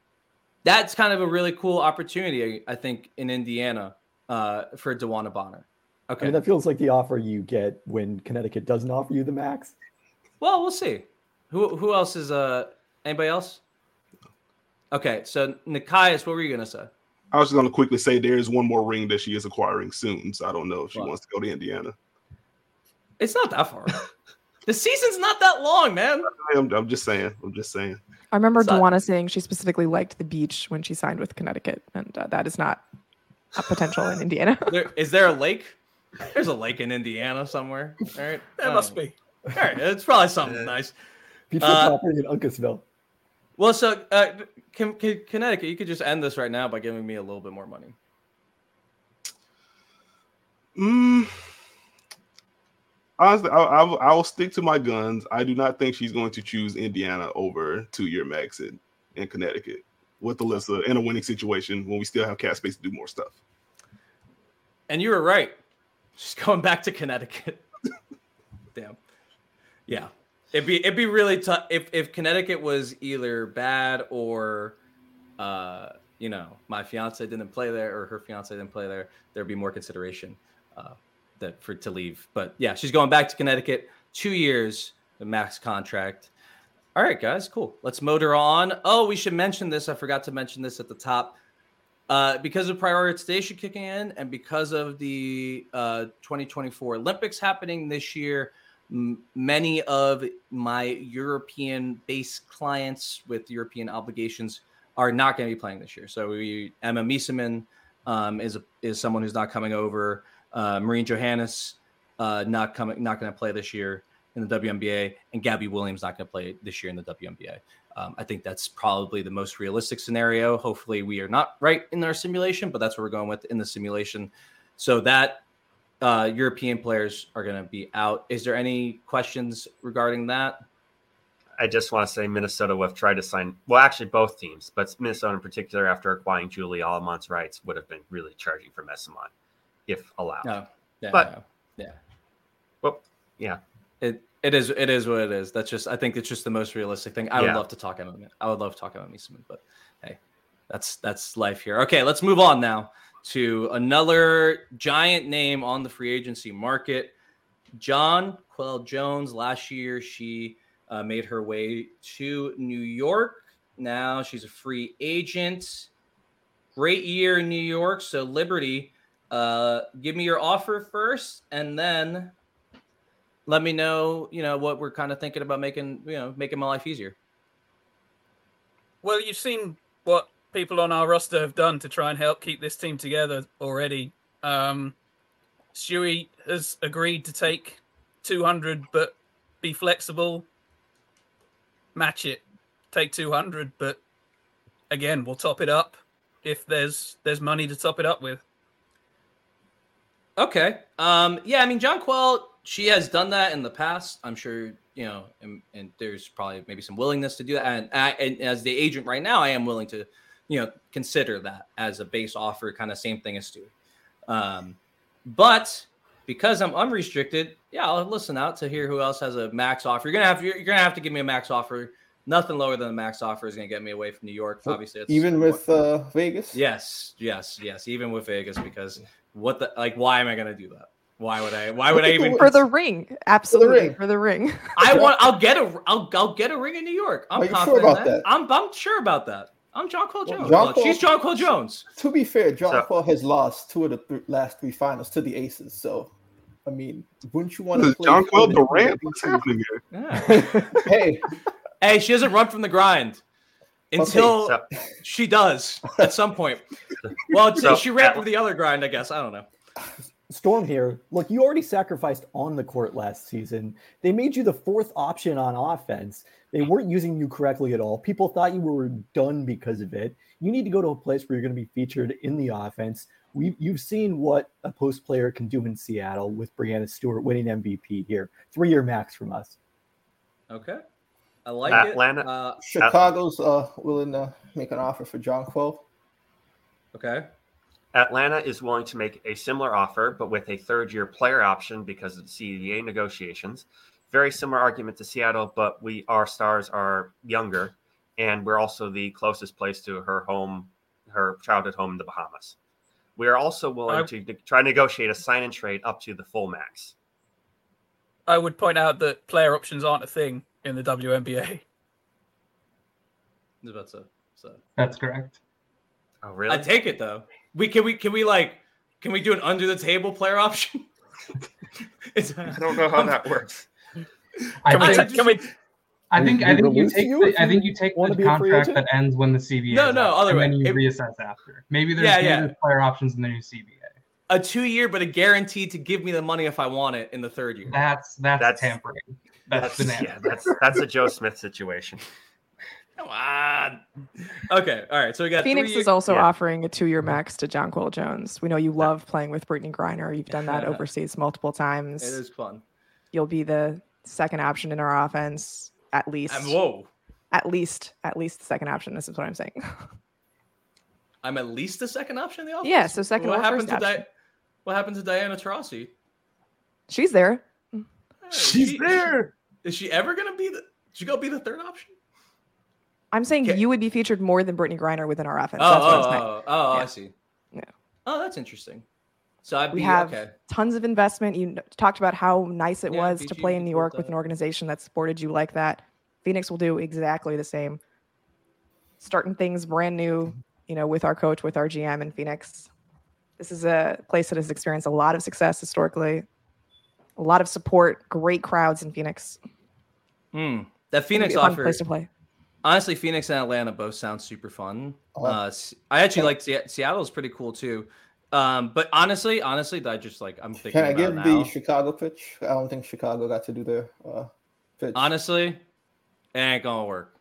that's kind of a really cool opportunity, I think, in Indiana uh, for DeWanna Bonner. Okay,
I mean, that feels like the offer you get when Connecticut doesn't offer you the max.
Well, we'll see. Who who else is uh anybody else? Okay, so Nekias, what were you gonna say?
I was just gonna quickly say there is one more ring that she is acquiring soon, so I don't know if she what? wants to go to Indiana.
It's not that far. the season's not that long, man.
I'm, I'm just saying. I'm just saying.
I remember DeWanna saying she specifically liked the beach when she signed with Connecticut, and uh, that is not a potential in Indiana.
there, is there a lake? There's a lake in Indiana somewhere. All right,
there must be.
All right, it's probably something nice.
Pizza uh, property in Uncasville.
Well, so uh, can, can, Connecticut, you could just end this right now by giving me a little bit more money.
Mm, honestly, I, I, I, will stick to my guns. I do not think she's going to choose Indiana over two-year max in, in Connecticut with Alyssa in a winning situation when we still have cap space to do more stuff.
And you were right. She's going back to Connecticut. Damn. Yeah. It'd be it'd be really tough if if Connecticut was either bad or, uh, you know, my fiance didn't play there or her fiance didn't play there. There'd be more consideration, uh, that for to leave. But yeah, she's going back to Connecticut. Two years, the max contract. All right, guys, cool. Let's motor on. Oh, we should mention this. I forgot to mention this at the top. Uh, because of prioritization kicking in and because of the uh, 2024 Olympics happening this year, many of my European based clients with European obligations are not going to be playing this year. So we, Emma Meesseman um, is a, is someone who's not coming over. Uh, Marine Johannes uh, not coming, not going to play this year in the WNBA, and Gabby Williams not going to play this year in the WNBA. Um, I think that's probably the most realistic scenario. Hopefully, we are not right in our simulation, but that's what we're going with in the simulation. So that uh, European players are going to be out. Is there any questions regarding that?
I just want to say Minnesota would have tried to sign, well, actually both teams, but Minnesota in particular, after acquiring Julie Allemand's rights, would have been really charging for Meesseman if allowed.
No, yeah,
but
yeah,
well, yeah,
it it is it is what it is. That's just I think it's just the most realistic thing. I would love to talk about it. I would love to talk about Meesseman, but hey, that's that's life here. Okay, let's move on now to another giant name on the free agency market. John Quell Jones. Last year, she uh, made her way to New York. Now she's a free agent. Great year in New York. So, Liberty, uh, give me your offer first, and then let me know, you know, what we're kind of thinking about making, you know, making my life easier.
Well, you've seen what people on our roster have done to try and help keep this team together already. Um, Stewie has agreed to take 200, but be flexible. Match it. take 200, but again, we'll top it up if there's there's money to top it up with.
Okay. Um. Yeah. I mean, Jonquel, she has done that in the past. I'm sure you know, and, and there's probably maybe some willingness to do that. And, I, and as the agent right now, I am willing to, you know, consider that as a base offer, kind of same thing as Stu. Um, but because I'm unrestricted, yeah, I'll listen out to hear who else has a max offer. You're gonna have you're, you're gonna have to give me a max offer. Nothing lower than a max offer is gonna get me away from New York. Obviously, it's
even with uh, Vegas.
Yes, yes, yes. Even with Vegas, because what the like? Why am I gonna do that? Why would I? Why would I even
for the ring? Absolutely for the ring.
For the ring. I want. I'll get a. I'll. I'll get a ring in New York. I'm confident sure about that. that. I'm. I'm sure about that. I'm Jonquel Jones. Well, John well, she's Jonquel Jones.
To be fair, John so, has lost two of the th- last three finals to the Aces. So, I mean, wouldn't you want to play
Jonquel Durant? What's happening here?
Yeah. hey,
hey, she doesn't run from the grind until okay, so. she does at some point. Well, so, she ran from the other grind, I guess. I don't know.
Storm here. Look, you already sacrificed on the court last season. They made you the fourth option on offense. They weren't using you correctly at all. People thought you were done because of it. You need to go to a place where you're going to be featured in the offense. We, you've seen what a post player can do in Seattle with Breanna Stewart winning MVP here. Three year max from us.
Okay. I like
Atlanta.
it. Uh,
Chicago's uh, willing to make an offer for Jonquel.
Okay.
Atlanta is willing to make a similar offer, but with a third year player option because of the CBA negotiations. Very similar argument to Seattle, but we our stars are younger, and we're also the closest place to her home, her childhood home in the Bahamas. We are also willing I, to try to negotiate a sign and trade up to the full max.
I would point out that player options aren't a thing in the WNBA.
That's, a, so.
That's correct.
Oh, really?
I take it though. We can we can we like can we do an under the table player option?
I don't know how that works.
I think, can we? I think I think you take the, I think you take the contract that ends when the CBA.
No, no, other
and
way.
then you
it,
reassess after. Maybe there's, yeah, maybe yeah. there's player options in the new CBA.
A two year, but a guaranteed to give me the money if I want it in the third year.
That's that's, that's tampering. That's,
that's yeah, that's that's a Joe Smith situation.
Come on. Okay. All right. So we got
Phoenix
three...
is also yeah. offering a two-year max to Jonquel Jones. We know you love playing with Brittney Griner. You've done that overseas multiple times.
It is fun.
You'll be the second option in our offense, at least.
And whoa.
At least, at least the second option. This is what I'm saying.
I'm at least the second option in the offense.
Yeah. So second. What happened to Di-
What happened to Diana Taurasi?
She's there.
She's she, there. Is she ever gonna be the? She gonna be the third option?
I'm saying okay. you would be featured more than Brittney Griner within our offense.
Oh, that's oh, oh, oh, yeah. I see.
Yeah.
Oh, that's interesting. So I'd
we
be,
have
okay.
tons of investment. You talked about how nice it yeah, was BG to play in New York with an organization that supported you like that. Phoenix will do exactly the same. Starting things brand new, you know, with our coach, with our GM in Phoenix. This is a place that has experienced a lot of success historically, a lot of support, great crowds in Phoenix.
Hmm. That Phoenix offer
place to play
honestly, Phoenix and Atlanta both sound super fun. Oh. Uh, I actually like Se- Seattle is pretty cool too. Um, but honestly, honestly, I just like I'm thinking.
Can I give
now.
the Chicago pitch? I don't think Chicago got to do their uh, pitch.
Honestly, it ain't gonna work.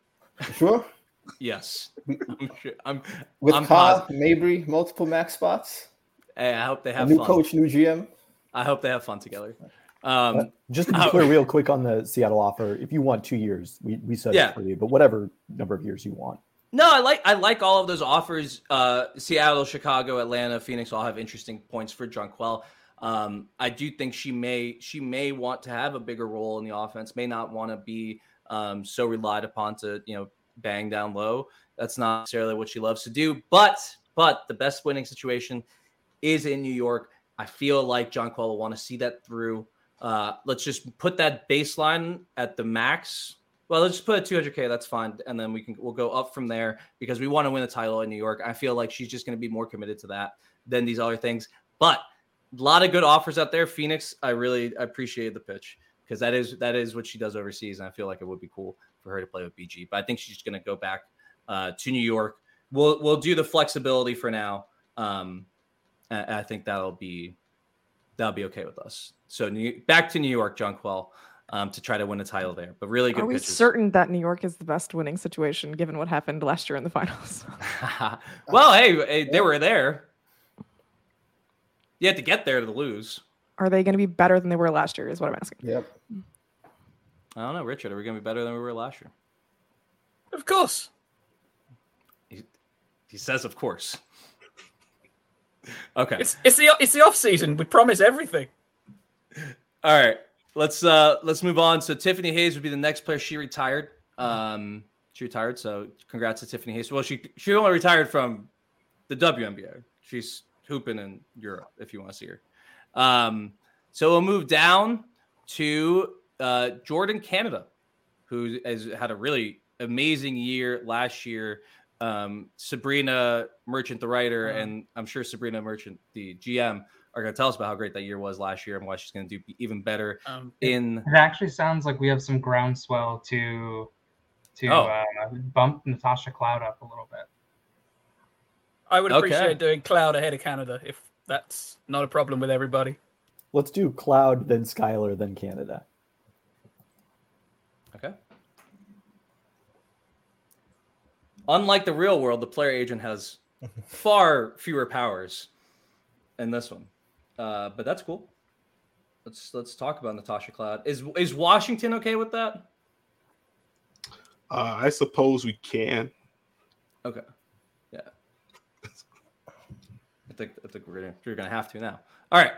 Sure.
yes, I'm sure. I'm
with
I'm
Kyle Mabry, multiple max spots.
Hey, I hope they have
new
fun.
coach, new GM.
I hope they have fun together. Um, uh,
just to be clear, real quick on the Seattle offer, if you want two years, we, we said yeah. for you, but whatever number of years you want.
No, I like I like all of those offers. Uh, Seattle, Chicago, Atlanta, Phoenix all have interesting points for Jonquel. Um, I do think she may she may want to have a bigger role in the offense. May not want to be um, so relied upon to you know bang down low. That's not necessarily what she loves to do. But but the best winning situation is in New York. I feel like Jonquel will want to see that through. Uh, let's just put that baseline at the max. Well, let's just put it 200k. That's fine, and then we can we'll go up from there because we want to win a title in New York. I feel like she's just going to be more committed to that than these other things. But a lot of good offers out there. Phoenix, I really appreciate the pitch because that is that is what she does overseas, and I feel like it would be cool for her to play with BG. But I think she's just going to go back uh, to New York. We'll we'll do the flexibility for now. Um, I think that'll be that'll be okay with us. So new, back to New York, Jonquel. Um, to try to win a title there. But really good
Are we
pitchers.
certain that New York is the best winning situation given what happened last year in the finals?
well, hey, hey, they were there. You had to get there to lose.
Are they going to be better than they were last year? Is what I'm asking.
Yep.
I don't know, Richard. Are we going to be better than we were last year?
Of course.
He, he says, of course. Okay.
It's it's the it's the off season. We promise everything.
All right. Let's uh let's move on. So Tiffany Hayes would be the next player. She retired. Um, she retired. So congrats to Tiffany Hayes. Well, she she only retired from the WNBA. She's hooping in Europe if you want to see her. Um, so we'll move down to uh, Jordan Canada, who has had a really amazing year last year. Um, Sabreena Merchant, the writer, and I'm sure Sabreena Merchant, the GM, are going to tell us about how great that year was last year and why she's going to do even better
Um,
in.
It actually sounds like we have some groundswell to to
Oh.
uh, bump Natasha Cloud up a little bit.
I would
Okay.
appreciate doing Cloud ahead of Canada if that's not a problem with everybody.
Let's do Cloud, then Skylar, then Canada.
Okay. Unlike the real world, the player agent has far fewer powers in this one, uh, but that's cool. Let's let's talk about Natasha Cloud. Is is Washington okay with that?
Uh, I suppose we can.
Okay. Yeah. I think I think we're gonna we're gonna have to now. All right.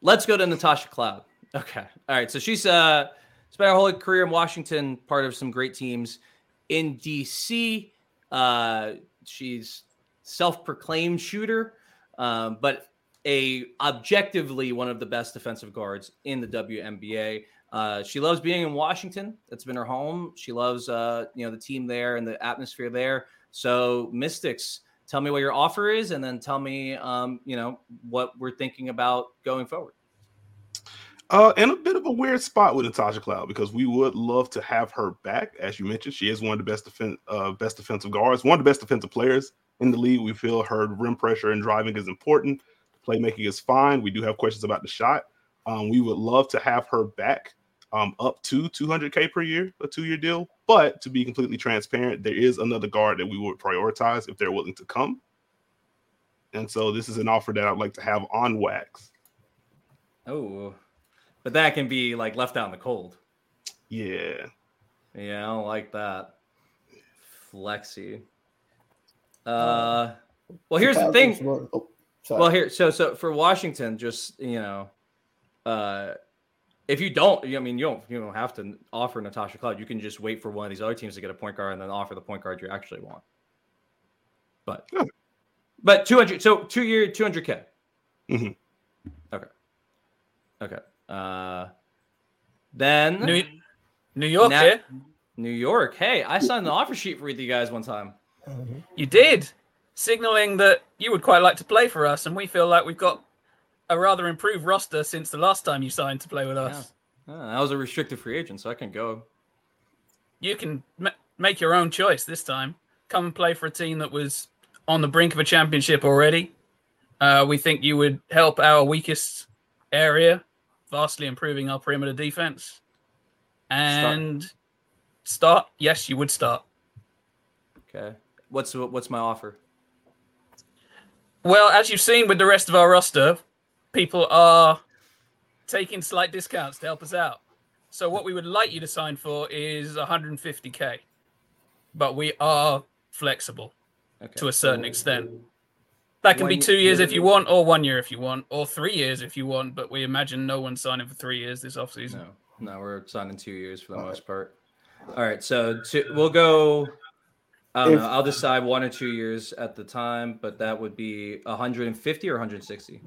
Let's go to Natasha Cloud. Okay. All right. So she's uh spent her whole career in Washington, part of some great teams in DC. Uh she's self-proclaimed shooter, um, but a objectively one of the best defensive guards in the WNBA. Uh, she loves being in Washington. That's been her home. She loves uh, you know the team there and the atmosphere there. So Mystics, tell me what your offer is, and then tell me um, you know what we're thinking about going forward.
Uh, in a bit of a weird spot with Natasha Cloud because we would love to have her back. As you mentioned, she is one of the best defen- uh, best defensive guards, one of the best defensive players in the league. We feel her rim pressure and driving is important. Playmaking is fine. We do have questions about the shot. Um, we would love to have her back um, up to 200k per year, a two-year deal. But to be completely transparent, there is another guard that we would prioritize if they're willing to come. And so this is an offer that I'd like to have on wax.
Oh, but that can be like left out in the cold.
Yeah.
Yeah, I don't like that. Flexi. Uh, well, here's the thing.
Oh, sorry.
Well, here, so so for Washington, just you know, uh, if you don't, I mean, you don't you don't have to offer Natasha Cloud. You can just wait for one of these other teams to get a point guard and then offer the point guard you actually want. But but two hundred, so two year, two hundred k.
Mhm.
Okay. Okay. Uh, then
New, New York
Na-
here.
New York. Hey, I signed the offer sheet for you guys one time.
You did, signaling that you would quite like to play for us, and we feel like we've got a rather improved roster since the last time you signed to play with us.
Ah, I was a restricted free agent, so I can go.
You can ma- make your own choice this time. Come and play for a team that was on the brink of a championship already. Uh, we think you would help our weakest area, vastly improving our perimeter defense. And start. Yes, you would start.
Okay. What's what's my offer?
Well, as you've seen with the rest of our roster, people are taking slight discounts to help us out. So what we would like you to sign for is 150k, but we are flexible to a certain extent. That can
One
be two years if you want, or one year if you want, or three years if you want. But we imagine no one's signing for three years this offseason.
No, no, we're signing two years for the most part. All right, so two, we'll go. I don't
If-
know. I'll decide one or two years at the time, but that would be 150 or 160.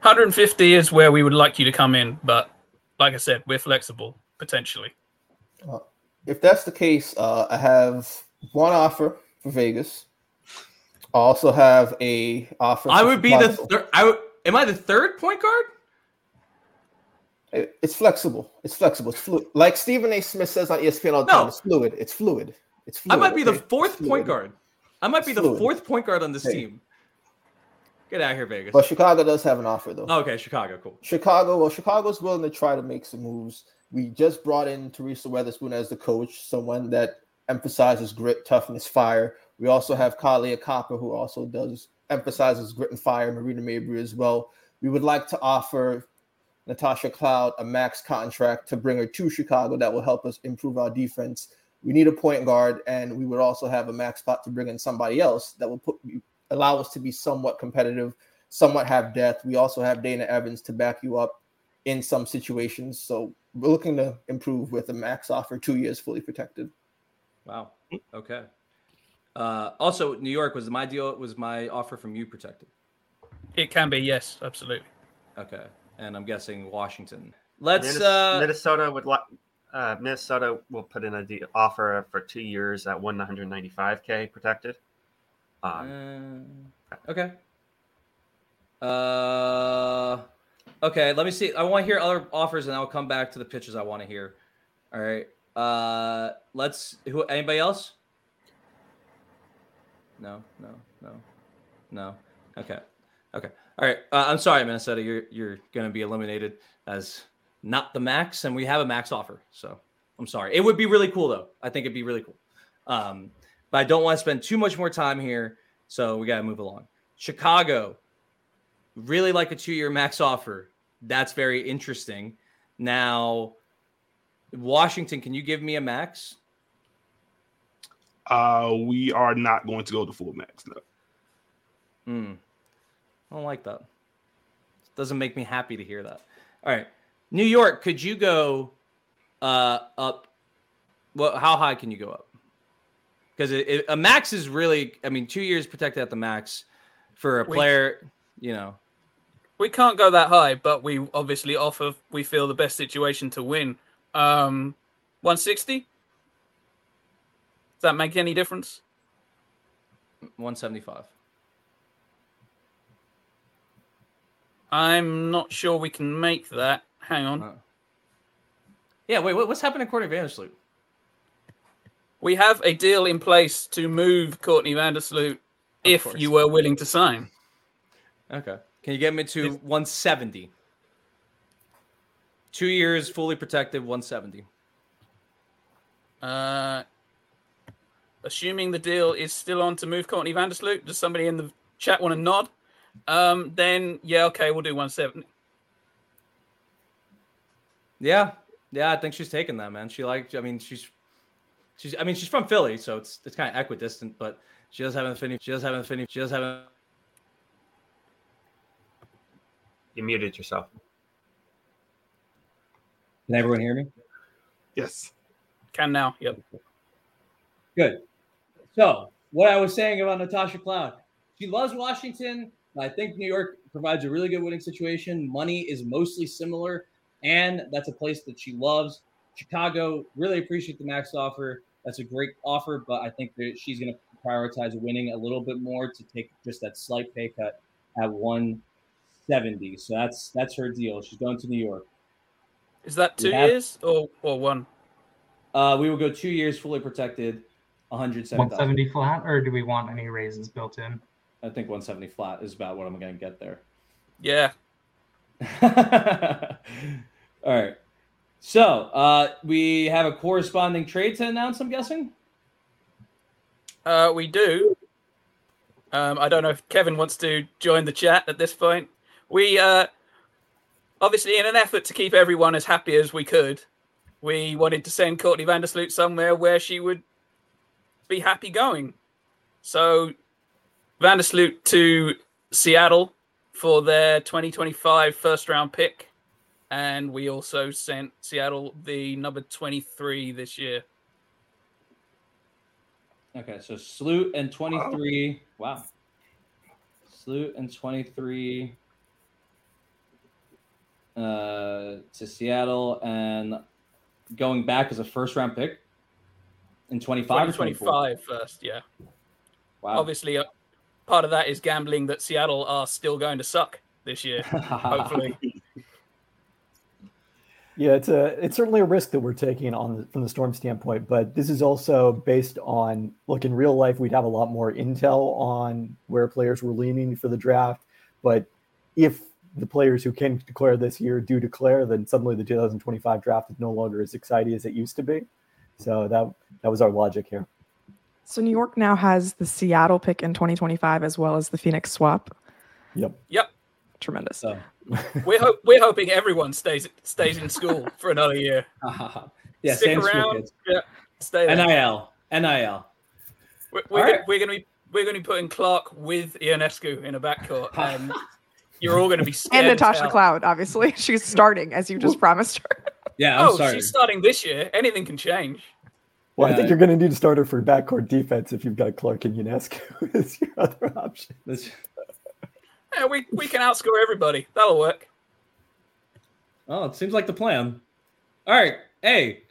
150 is where we would like you to come in, but like I said, we're flexible potentially.
if that's the case, uh, I have one offer for Vegas. I also have a offer.
I would be the third. I would. Am I the third point guard?
It- It's flexible. It's flexible. It's fluid. Like Stephen A. Smith says on ESPN all the
No.
time. It's fluid. It's fluid. It's
I might be the fourth point guard. I might be the
Fluid.
fourth point guard on this
Hey.
team. Get out of here, Vegas.
But Chicago does have an offer though.
okay, Chicago, cool.
Chicago, well, Chicago's willing to try to make some moves We just brought in Teresa Weatherspoon as the coach, someone that emphasizes grit, toughness, fire. We also have Kahleah Copper, who also does emphasizes grit and fire, Marina Mabry as well. We would like to offer Natasha Cloud a max contract to bring her to Chicago that will help us improve our defense. We need a point guard, and we would also have a max spot to bring in somebody else that will put allow us to be somewhat competitive, somewhat have depth. We also have Dana Evans to back you up in some situations. So we're looking to improve with a max offer, two years fully protected.
Wow. Okay. Uh, also, New York was my deal. Was my offer from you protected?
It can be, yes, absolutely.
Okay, and I'm guessing Washington. Let's
Minnesota,
uh,
Minnesota would uh, Minnesota will put in a deal, offer for two years at 195k protected.
Um, uh, okay. Uh, okay. Let me see. I want to hear other offers, and I'll come back to the pitches I want to hear. All right. Uh, let's. Who? Anybody else? No. No. No. No. Okay. Okay. All right. Uh, I'm sorry, Minnesota. You're you're going to be eliminated as not the max, and we have a max offer. So I'm sorry. It would be really cool though. I think it'd be really cool. Um, but I don't want to spend too much more time here. So we got to move along. Chicago, really like a two year max offer. That's very interesting. Now, Washington, can you give me a max?
Uh, we are not going to go to full max, no.
Hmm. I don't like that. It doesn't make me happy to hear that. All right. New York, could you go uh, up? Well, how high can you go up? Because a max is really, I mean, two years protected at the max for a player, you know.
We can't go that high, but we obviously offer, we feel the best situation to win. Um, 160? Does that make any difference?
175.
I'm not sure we can make that. Hang on. Uh,
yeah, wait, what's happening to Courtney Vandersloot?
We have a deal in place to move Courtney Vandersloot if course. you were willing to sign.
Okay. Can you get me to 170? Two years, fully protected, 170.
Uh, assuming the deal is still on to move Courtney Vandersloot, does somebody in the chat want to nod? Um, then yeah, okay, we'll do 170.
Yeah, yeah, I think she's taking that, man. She like, I mean, she's, she's, I mean, she's from Philly, so it's it's kind of equidistant, but she does have an affinity. She does have an affinity. She does have a.
You muted yourself.
Can everyone hear me?
Yes.
Can now. Yep.
Good. So, what I was saying about Natasha Cloud, she loves Washington. I think New York provides a really good winning situation. Money is mostly similar, and that's a place that she loves. Chicago really appreciate the max offer. That's a great offer, but I think that she's going to prioritize winning a little bit more to take just that slight pay cut at 170. So that's that's her deal. She's going to New York.
Is that two have, years or, or one?
Uh, we will go two years fully protected, 170.
170 flat, or do we want any raises built in?
I think 170 flat is about what I'm going to get there.
Yeah.
All right. So uh, we have a corresponding trade to announce. I'm guessing.
Uh, we do. Um, I don't know if Kevin wants to join the chat at this point. We uh, obviously, in an effort to keep everyone as happy as we could, we wanted to send Courtney Vandersloot somewhere where she would be happy going. So Vandersloot to Seattle for their 2025 first round pick. And we also sent Seattle the number 23 this year.
Okay, so Sloot and 23. Wow. wow. Sloot and 23 uh, to Seattle and going back as a first round pick in 25
25 first, yeah. Wow. Obviously, uh, part of that is gambling that Seattle are still going to suck this year. hopefully.
Yeah, it's a it's certainly a risk that we're taking on from the storm standpoint, but this is also based on look in real life we'd have a lot more intel on where players were leaning for the draft, but if the players who can declare this year do declare, then suddenly the 2025 draft is no longer as exciting as it used to be. So that that was our logic here.
So New York now has the Seattle pick in 2025 as well as the Phoenix swap.
Yep.
Yep.
Tremendous.
So
We're ho- we're hoping everyone stays stays in school for another year. Uh-huh.
yeah,
Stick around.
kids.
Yeah, stay there.
NIL, NIL.
We're, we're, gonna,
right.
we're gonna be we're gonna be putting Clark with Ionescu in a backcourt, and um, you're all gonna be scared.
And Natasha. Cloud, obviously. She's starting as you just promised her.
Yeah, I'm
oh,
sorry.
she's starting this year. Anything can change.
Well, I think you're going to need a starter for backcourt defense if you've got Clark and Ionescu as your other option.
Let's-
Yeah, we we can outscore everybody. That'll work.
Oh, it seems like the plan. All right. Hey,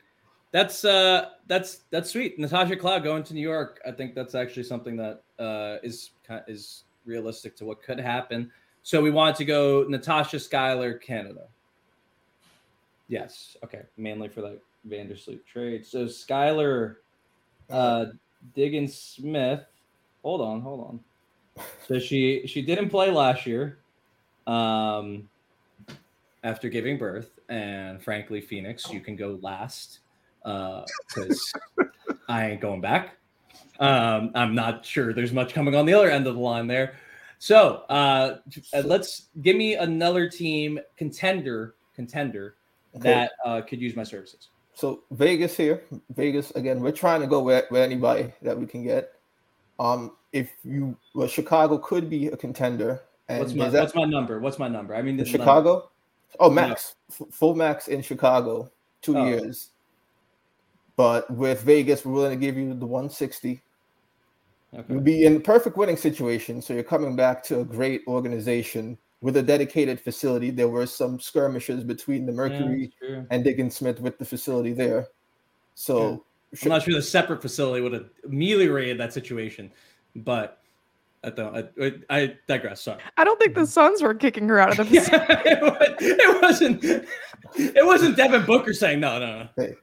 that's uh that's that's sweet. Natasha Cloud going to New York. I think that's actually something that uh is is realistic to what could happen. So we wanted to go Natasha Skylar, Canada. Yes. Okay. Mainly for that Vandersloot trade. So Skylar uh Diggins Smith. Hold on, hold on. So she she didn't play last year. Um after giving birth, and frankly, Phoenix, you can go last because I ain't going back. Um, I'm not sure there's much coming on the other end of the line there. So uh, uh, let's give me another team contender contender
Okay.
that uh, could use my services.
So Vegas here, Vegas again. We're trying to go with, with anybody that we can get. Um, if you well, Chicago could be a contender. And
What's my
that-
what's my number? What's my number? I mean, the number.
Chicago? Oh, max, F- full max in Chicago, two
Oh.
years. But with Vegas, we're willing to give you the 160.
Okay.
You'll be in the perfect winning situation. So you're coming back to a great organization with a dedicated facility. There were some skirmishes between the Mercury
true.
and Diggins Smith with the facility there. So
I'm not sure the separate facility would have ameliorated that situation, but I don't. I, I digress. Sorry.
I don't think the Suns were kicking her out of the facility.
it, it wasn't. It wasn't Devin Booker saying no, no, no.
Hey.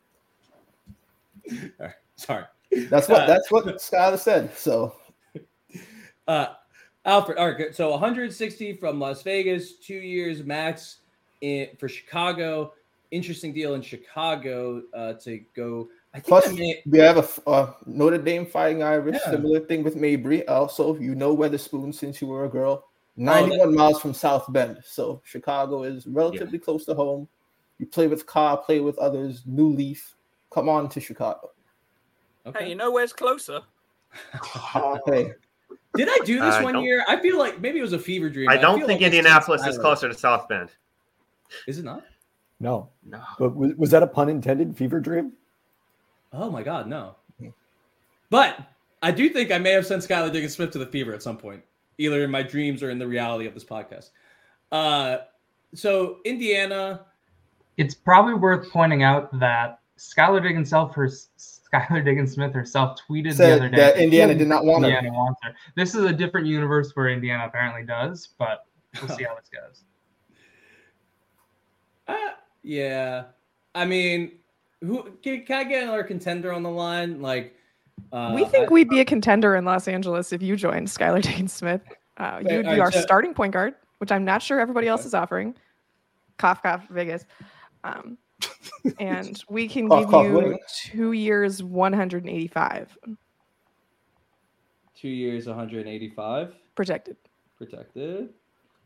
All right, sorry.
that's what
Uh,
that's what Skylar said. So
Uh, Alfred. All right, good. So 160 from Las Vegas, two years max in for Chicago. Interesting deal in Chicago uh, to go. I think
plus
I may,
we have a uh, Notre Dame Fighting Irish.
Yeah.
Similar thing with Mabry. Also, you know Weatherspoon since you were a girl.
Oh,
91 miles from South Bend. So Chicago is relatively close to home. You play with Carr, play with others. New Leaf. Come on to Chicago.
Hey, you know where's closer?
Hey,
Did I do this
I
one year? I feel like maybe it was a fever dream.
I don't
feel
think
like
Indianapolis is closer to South Bend.
Is it not?
No.
No.
But was, was that a pun intended? Fever dream?
Oh my God, no. But I do think I may have sent Skylar Diggins Smith to the fever at some point, either in my dreams or in the reality of this podcast. Uh, so Indiana,
It's probably worth pointing out that Skylar Diggins self her Skylar Diggins Smith herself tweeted the other day
that Indiana did not want her.
Wants her. This is a different universe where Indiana apparently does, but we'll see how this goes.
uh, yeah. I mean, who can, can I get another contender on the line? Like, uh,
we think
I-
we'd be a contender in Los Angeles if you joined Skylar Diggins Smith. Uh,
Okay,
you'd be
alright,
our
so-
starting point guard, which I'm not sure everybody else is offering. Cough, cough, Vegas. Um, and we can
Cough,
give
cough,
you
winning.
two years, 185
two years, 185
protected.
protected.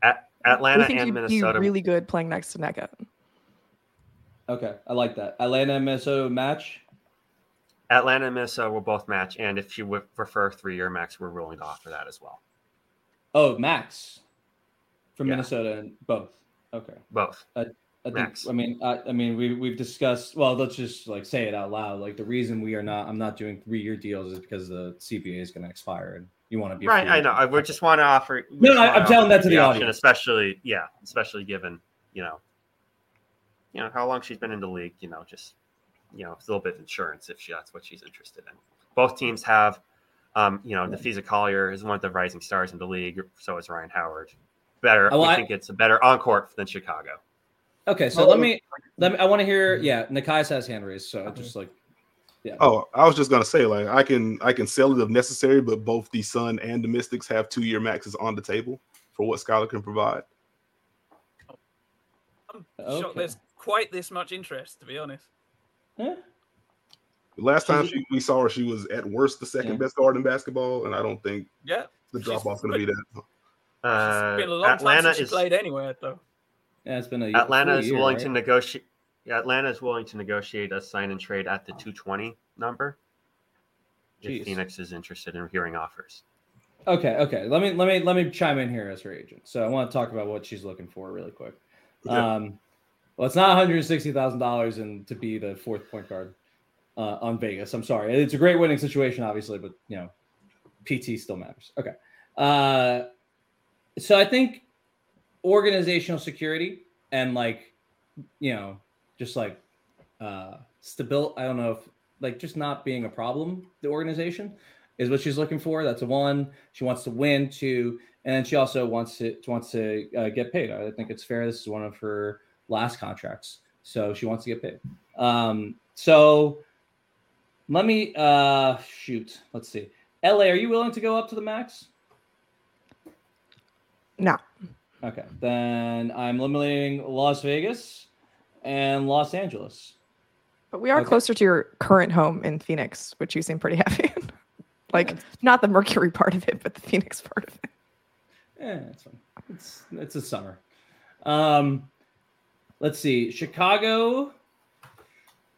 At Atlanta
we think
and
you'd
Minnesota.
be really good playing next to Nneka.
Okay, I like that. Atlanta and Minnesota match.
Atlanta and Minnesota will both match, and if you would prefer three-year max, we're willing to offer that as well.
Oh, Max from
Yeah.
Minnesota and both. Okay.
Both.
I, I think.
Max.
I mean, I, I mean, we we've discussed. Well, let's just like say it out loud. Like the reason we are not, I'm not doing three year deals is because the CBA is going to expire, and you want to be
Right, I know. I we just want to offer.
No, no, I'm telling that to the audience.
especially yeah, especially given you know, you know how long she's been in the league. You know, just you know, it's a little bit of insurance if she, that's what she's interested in. Both teams have, um, you know, Napheesa Collier is one of the rising stars in the league. So is Rhyne Howard. Better,
Oh,
I
I-
think it's a better on court than Chicago.
Okay, so
Oh,
let me let me. I want to hear. Yeah, Nekias has hand raised. So just like, yeah.
Oh, I was just gonna say, like, I can I can sell it if necessary, but both the Sun and the Mystics have two year maxes on the table for what Skylar can provide.
I'm
Okay.
There's quite this much interest, to be honest.
The last time she, we saw her, she was at worst the second
Yeah.
best guard in basketball, and I don't think
Yeah.
the drop off going to be that.
Uh,
It's been a long
Atlanta
time since she
is
played anywhere, though.
Yeah, it's been a
Atlanta
full
is
year,
willing
right?
to negotiate. Yeah, Atlanta is willing to negotiate a sign and trade at the 220 number.
Jeez.
If Phoenix is interested in hearing offers.
Okay, okay. Let me let me let me chime in here as her agent. So I want to talk about what she's looking for really quick.
Okay.
Um, well, it's not one hundred sixty thousand dollars and to be the fourth point guard uh, on Vegas. I'm sorry. It's a great winning situation, obviously, but you know, PT still matters. Okay. Uh, so I think organizational security and like you know, just like uh, stability. I don't know if like just not being a problem. The organization is what she's looking for. That's a one. She wants to win two, and then she also wants to wants to uh, get paid. I think it's fair. This is one of her last contracts, so she wants to get paid. Um, so let me uh, shoot. Let's see. La, are you willing to go up to the max?
No.
Okay, then I'm eliminating Las Vegas and Los Angeles.
But we are
Okay.
closer to your current home in Phoenix, which you seem pretty happy in. like not the Mercury part of it, but the Phoenix part of it.
Yeah, it's fine. It's it's a summer. Um, let's see. Chicago.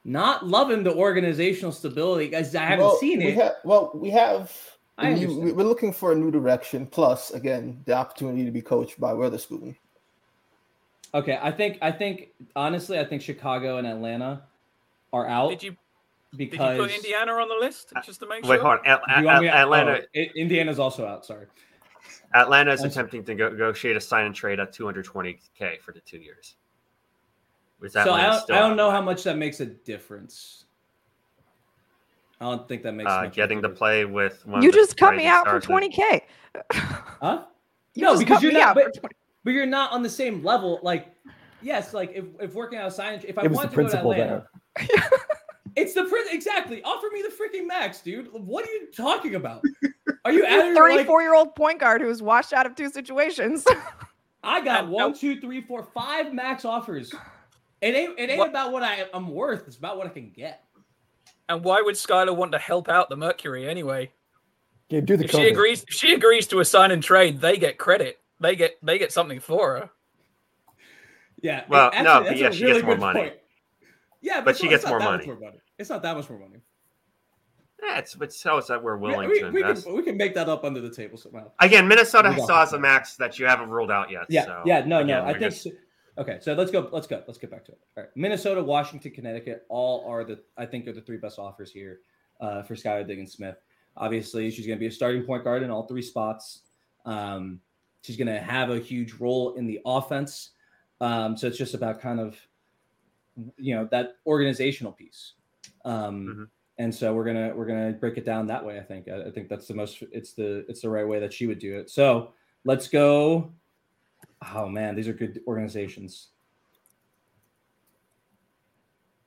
Not loving the organizational stability, guys. I haven't
Well,
seen
we
it.
ha- well, we have.
I
a new- we're looking for a new direction. Plus, again, the opportunity to be coached by Weatherspoon.
okay, I think I think honestly, I think Chicago and Atlanta are out.
Did you did you
because
put Indiana on the list just to make
Wait,
sure?
hold on. At-
Do you me-
Atlanta,
oh, I- Indiana's also out. Sorry.
Atlanta is attempting to go- negotiate a sign and trade at 220k for the two years. Is
So I don't, I don't know how much that makes a difference. I don't think that makes
uh,
much
getting to play with one.
You
of the
just cut me out for 20k.
Huh?
You
no, because you're not.
out for
But, but you're not on the same level. Like, yes, like if, if working out science, if I
It
want to go to Atlanta,
there.
it's the prin exactly. Offer me the freaking max, dude. What are you talking about? Are you out
You're
of like?
34 year old point guard who was washed out of two situations.
I got
And-
one,
and-
two, three, four, five max offers. It ain't. It ain't
What-
about what I, I'm worth. It's about what I can get.
And why would Skylar want to help out the Mercury anyway?
Gabe, do the
If she agrees, if she agrees to a sign and trade, they get credit. They get they get something for her.
Yeah.
Well,
actually,
no, but yeah,
a
she
really
gets more money.
point. Yeah,
But
it's
she gets
it's not
more money.
It's not that much more money.
Yeah, it's it shows that we're
We-
willing
we,
to
we
invest.
can, we can make that up under the table somehow.
Again, Minnesota
We got
has
it.
a max that you haven't ruled out yet.
Yeah,
so,
yeah, no,
again,
no. I
we're
think.
just-
so- okay, so let's go. Let's go. Let's get back to it. All right, Minnesota, Washington, Connecticut, all are the I think are the three best offers here uh, for Skylar Diggins Smith. Obviously, she's going to be a starting point guard in all three spots. Um, she's going to have a huge role in the offense. Um, so it's just about kind of you know that organizational piece. Um,
Mhm.
And so we're gonna we're gonna break it down that way. I think I, I think that's the most it's the it's the right way that she would do it. So let's go. Oh man, these are good organizations.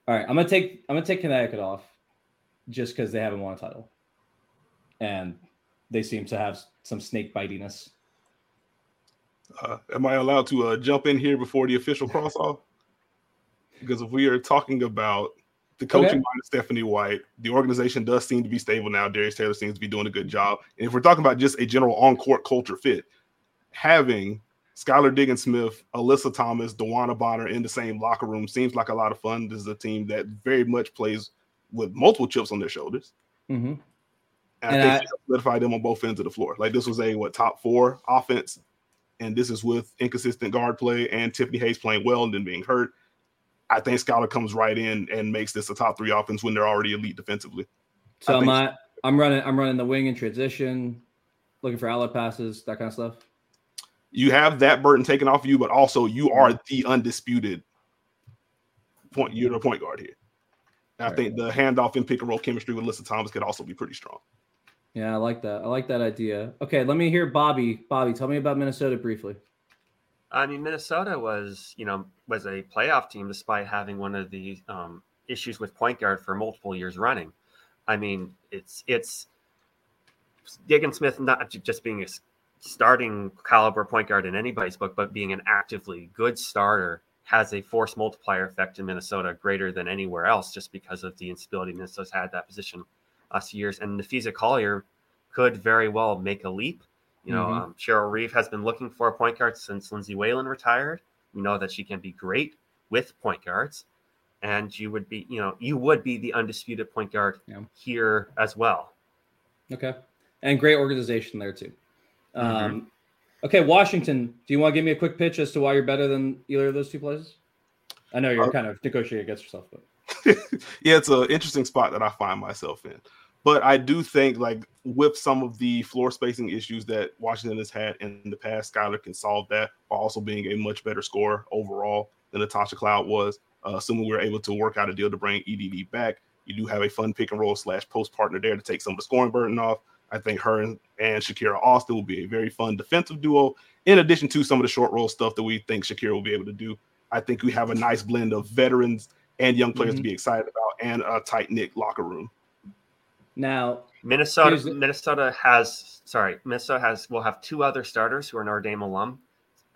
All right, I'm gonna take I'm gonna take Connecticut off, just because they haven't won a title, and they seem to have some snake bitiness.
Uh, am I allowed to uh, jump in here before the official cross off? Because if we are talking about the coaching
Okay.
mind of Stephanie White, the organization does seem to be stable now. Darius Taylor seems to be doing a good job. And if we're talking about just a general on court culture fit, having Skylar Diggins Smith, Alyssa Thomas, DeWanna Bonner in the same locker room seems like a lot of fun. This is a team that very much plays with multiple chips on their shoulders.
Mm-hmm.
And,
And
I
I-
think she solidified them on both ends of the floor. Like this was a what top four offense, and this is with inconsistent guard play and Tiffany Hayes playing well and then being hurt. I think Skylar comes right in and makes this a top three offense when they're already elite defensively.
So
I
I'm
think-
not, I'm running I'm running the wing in transition, looking for outlet passes, that kind of stuff.
You have that burden taken off you, but also you are the undisputed point. You're the point guard here. And I think the handoff and pick and roll chemistry with Alyssa Thomas could also be pretty strong.
Yeah, I like that. I like that idea. Okay, let me hear Bobby. Bobby, tell me about Minnesota briefly.
I mean, Minnesota was, you know, was a playoff team despite having one of the um, issues with point guard for multiple years running. I mean, it's it's Diggins Smith not just being a s- starting caliber point guard in anybody's book, but being an actively good starter has a force multiplier effect in Minnesota greater than anywhere else just because of the instability Minnesota's had that position last years. And Napheesa Collier could very well make a leap. You know,
Mhm.
um, Cheryl Reeve has been looking for a point guard since Lindsay Whalen retired. We know that she can be great with point guards, and you would be, you know, you would be the undisputed point guard
Yeah.
here as well.
Okay. And great organization there too.
Mm-hmm.
Um, okay, Washington. Do you want to give me a quick pitch as to why you're better than either of those two places? I know you're
Uh,
kind of negotiating against yourself, but
yeah, it's an interesting spot that I find myself in. But I do think, like, with some of the floor spacing issues that Washington has had in the past, Skylar can solve that while also being a much better scorer overall than Natasha Cloud was. Uh, assuming we're able to work out a deal to bring EDD back, you do have a fun pick and roll slash post partner there to take some of the scoring burden off. I think her and, and Shakira Austin will be a very fun defensive duo, in addition to some of the short roll stuff that we think Shakira will be able to do. I think we have a nice blend of veterans and young players to
Mhm.
be excited about, and a tight knit locker room.
now
Minnesota
the-
Minnesota has sorry Minnesota has will have two other starters who are Notre Dame alum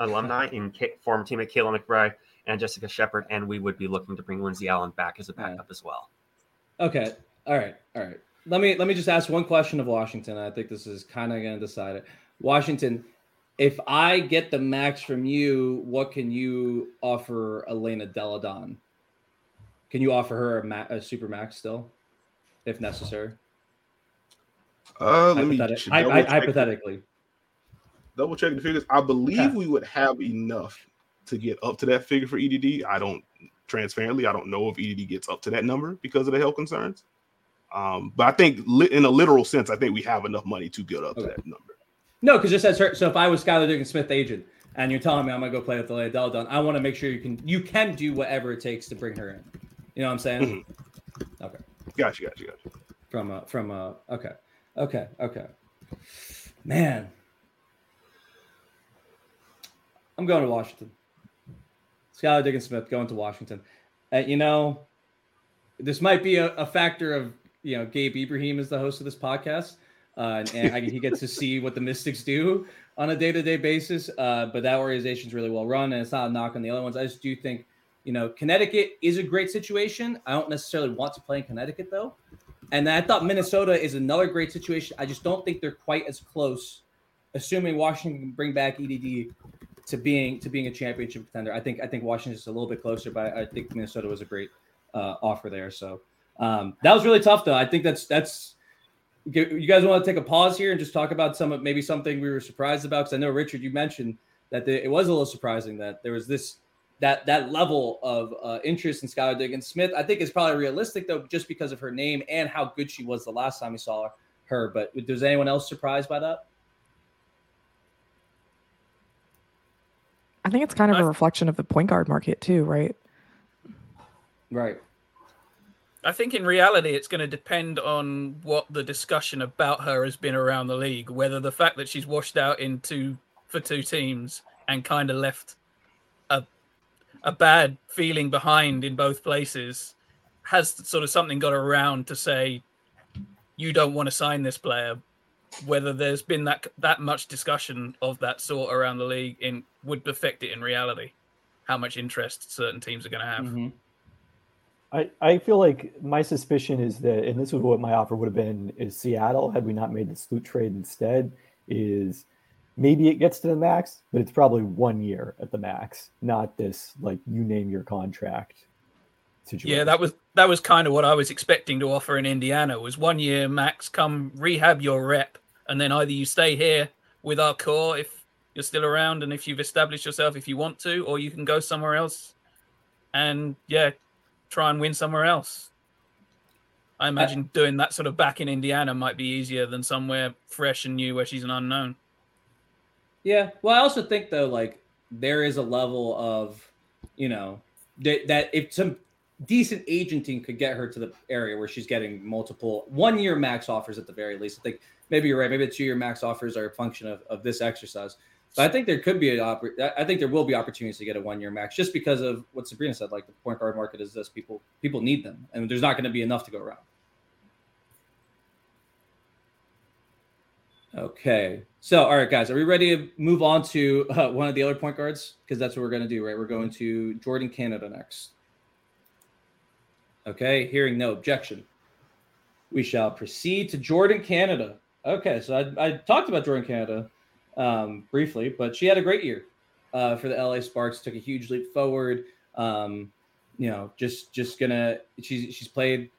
alumni in K, former teammate Kayla McBride and Jessica Shepard, and we would be looking to bring Lindsay Allen back as a backup as well.
Okay. All right. All right. Let me let me just ask one question of Washington. I think this is kind of going to decide it. Washington, if I get the max from you, what can you offer Elena Delle Donne? Can you offer her a, ma- a super max still, if necessary?
Uh, let me
Hypothet-
ch-
hy-
double
hy-
check-
hypothetically.
double check the figures. I believe we would have enough to get up to that figure for EDD. I don't transparently, I don't know if EDD gets up to that number because of the health concerns. Um, but I think li- in a literal sense, I think we have enough money to get up to that number.
No, because just as her. So if I was Skylar Diggins Smith agent, and you're telling me I'm gonna go play with the Elena Delle Donne, I want to make sure you can you can do whatever it takes to bring her in. You know what I'm saying?
Mm-hmm.
Okay.
Gotcha, gotcha, gotcha.
From uh from uh okay. Okay, okay. Man. I'm going to Washington. Skylar Diggins Smith going to Washington. Uh, you know, this might be a, a factor of you know Gabe Ibrahim is the host of this podcast, uh, and, and he gets to see what the Mystics do on a day to day basis. Uh, but that organization's really well run, and it's not a knock on the other ones. I just do think you know Connecticut is a great situation. I don't necessarily want to play in Connecticut though, and I thought Minnesota is another great situation. I just don't think they're quite as close. Assuming Washington can bring back EDD to being to being a championship contender, I think I think Washington's a little bit closer, but I think Minnesota was a great uh, offer there. So um, that was really tough, though. I think that's that's. You guys want to take a pause here and just talk about some of maybe something we were surprised about? Because I know Richard, you mentioned that the, it was a little surprising that there was this that that level of uh, interest in Skylar Diggins Smith. I think is probably realistic though, just because of her name and how good she was the last time we saw her. But was anyone else surprised by that?
I think it's kind of a reflection of the point guard market too, right?
Right.
I think in reality, it's going to depend on what the discussion about her has been around the league. Whether the fact that she's washed out into for two teams and kind of left a a bad feeling behind in both places has sort of something got around to say you don't want to sign this player. Whether there's been that that much discussion of that sort around the league in would affect it in reality, how much interest certain teams are going to have.
Mm-hmm.
I, I feel like my suspicion is that, and this is what my offer would have been, is Seattle, had we not made the Sloot trade instead, is maybe it gets to the max, but it's probably one year at the max, not this like you name your contract situation.
Yeah, that was that was kind of what I was expecting to offer in Indiana was one year max, come rehab your rep, and then either you stay here with our core if you're still around and if you've established yourself if you want to, or you can go somewhere else and yeah, try and win somewhere else. I imagine doing that sort of back in Indiana might be easier than somewhere fresh and new where she's an unknown.
Yeah. Well, I also think though, like there is a level of, you know, that that if some decent agenting could get her to the area where she's getting multiple one year max offers at the very least. I think maybe you're right. Maybe two year max offers are a function of, of this exercise. I think there could be an oppor- I think there will be opportunities to get a one year max just because of what Sabreena said. Like the point guard market is this people people need them, and there's not going to be enough to go around. Okay. So, all right, guys, are we ready to move on to uh, one of the other point guards? Because that's what we're going to do, right? We're going to Jordin Canada next. Okay. Hearing no objection, we shall proceed to Jordin Canada. Okay. So, I, I talked about Jordin Canada um, briefly, but she had a great year uh, for the LA Sparks, took a huge leap forward. Um, you know, just just gonna she's she's played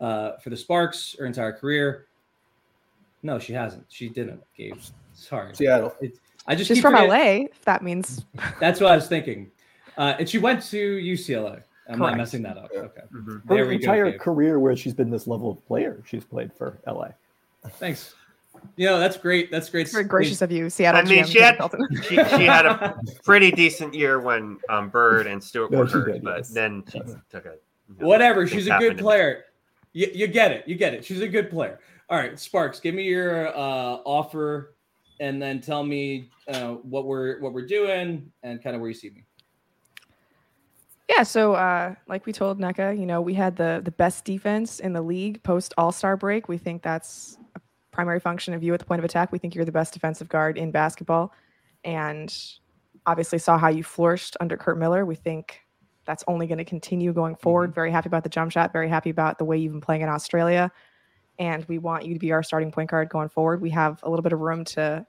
uh, for the Sparks her entire career. No, she hasn't. She didn't. Gabe, sorry.
Seattle.
It, I just
She's from
forgetting-
LA. If that means
That's what I was thinking. Uh, and she went to UCLA. I'm not messing that up. Okay.
Her
There we
entire
Gabe.
career, where she's been this level of player, she's played for LA.
Thanks. You know, that's great. That's great.
very gracious of you, Seattle.
I mean,
GM
she had she, she had a pretty decent year when um, Bird and Stewart
No,
were hurt,
did,
but
yes.
then she took a you know,
Whatever. She's a good player. You, you get it. You get it. She's a good player. All right, Sparks, give me your uh, offer, and then tell me uh, what we're what we're doing and kind of where you see me.
Yeah, so uh, like we told Nneka, you know, we had the the best defense in the league post All Star break. We think that's a primary function of you at the point of attack. We think you're the best defensive guard in basketball, and obviously saw how you flourished under Curt Miller. We think that's only going to continue going mm-hmm. forward. Very happy about the jump shot. Very happy about the way you've been playing in Australia, and we want you to be our starting point guard going forward. We have a little bit of room to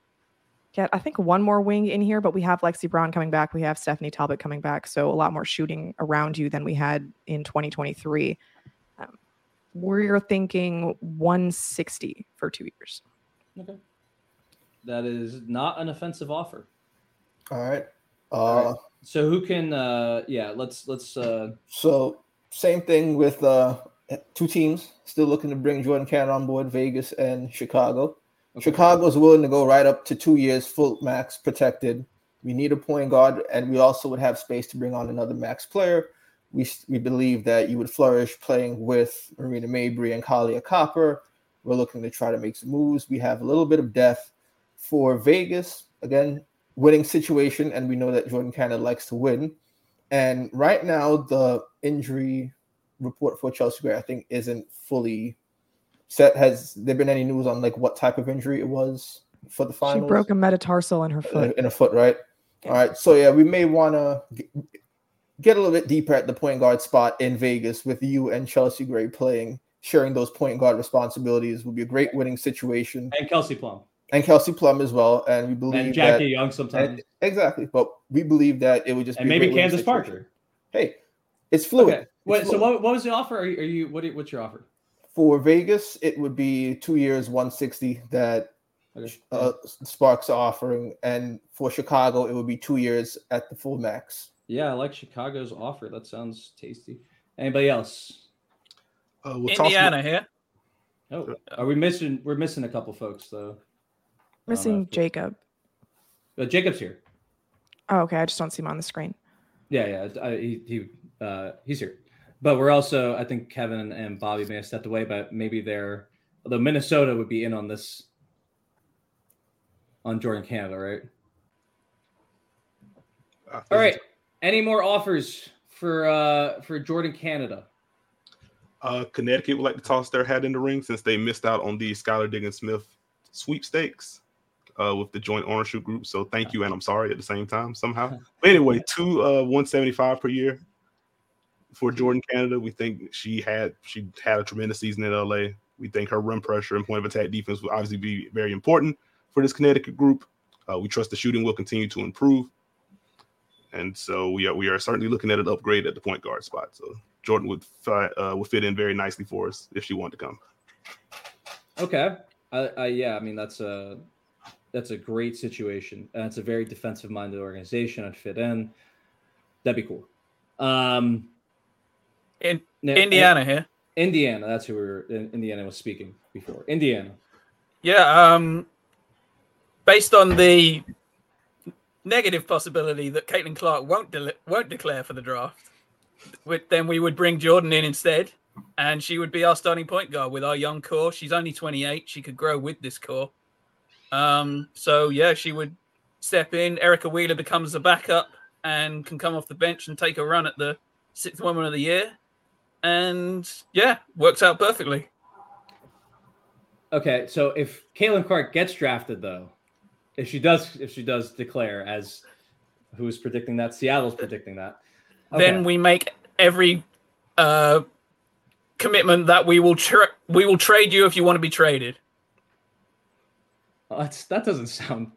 get I think one more wing in here, but we have Lexi Brown coming back. We have Stephanie Talbot coming back, so a lot more shooting around you than we had in 2023. We're thinking 160 for two years.
Okay. That is not an offensive offer.
All right. Uh,
All right. So who can? uh Yeah, let's let's. uh
So same thing with uh, two teams still looking to bring Jordin Canada on board, Vegas and Chicago. Chicago's willing to go right up to two years full max protected. We need a point guard, and we also would have space to bring on another max player. We we believe that you would flourish playing with Marina Mabrey and Kahleah Copper. We're looking to try to make some moves. We have a little bit of depth for Vegas. Again, winning situation, and we know that Jordin Canada likes to win. And right now, the injury report for Chelsea Gray, I think, isn't fully set. Has there been any news on like what type of injury it was for the
final?
She
broke a metatarsal in her foot.
in a foot, right? All right. So yeah, we may want to get a little bit deeper at the point guard spot in Vegas with you and Chelsea Gray playing, sharing those point guard responsibilities would be a great winning situation.
and Kelsey Plum
And Kelsey Plum as well. And we believe
and Jackie
that,
Young sometimes,
and- exactly. But we believe that it would just
and maybe
Candace.
Parker.
Hey, it's fluid.
Okay.
It's
Wait, so what, what was the offer? Are you, are you what? What's your offer?
for Vegas, it would be two years, 160 that
Okay.
uh, Sparks are offering, and for Chicago, it would be two years at the full max.
Yeah, I like Chicago's offer. That sounds tasty. Anybody else?
Uh, we'll toss
Indiana here.
Oh, are we missing? We're missing a couple folks though.
Missing Jacob.
Uh, Jacob's here.
Oh, okay. I just don't see him on the screen.
Yeah, yeah. I, he he uh, he's here. But we're also, I think Kevin and Bobby may have stepped away, but maybe they're. Although Minnesota would be in on this. On Jordin Canada, right?
Uh,
All right. Any more offers for uh for Jordin Canada?
Uh, Connecticut would like to toss their hat in the ring since they missed out on the Skylar Diggins Smith sweepstakes uh, with the joint ownership group. So thank you, and I'm sorry at the same time somehow. But anyway, two uh, 175 per year for Jordin Canada. We think she had she had a tremendous season in LA. We think her rim pressure and point of attack defense will obviously be very important for this Connecticut group. Uh, we trust the shooting will continue to improve, and so we are we are certainly looking at an upgrade at the point guard spot. So Jordin would fi- uh, would fit in very nicely for us if she wanted to come.
Okay. I, I yeah, I mean that's a that's a great situation. And it's a very defensive minded organization. I'd fit in. That'd be cool. Um
In
now-
Indiana here.
Indiana, that's who we were Indiana was speaking before. Indiana.
Yeah, um, based on the negative possibility that Caitlin Clark won't de- won't declare for the draft, then we would bring Jordin in instead, and she would be our starting point guard with our young core. She's only 28; she could grow with this core. Um, so yeah, she would step in. Erica Wheeler becomes the backup and can come off the bench and take a run at the sixth woman of the year, and yeah, works out perfectly.
Okay, so if Caitlin Clark gets drafted, though, if she does, if she does declare as who's predicting that, Seattle's predicting that.
Okay. Then we make every uh, commitment that we will tra- we will trade you if you want to be traded.
Oh, that's that doesn't sound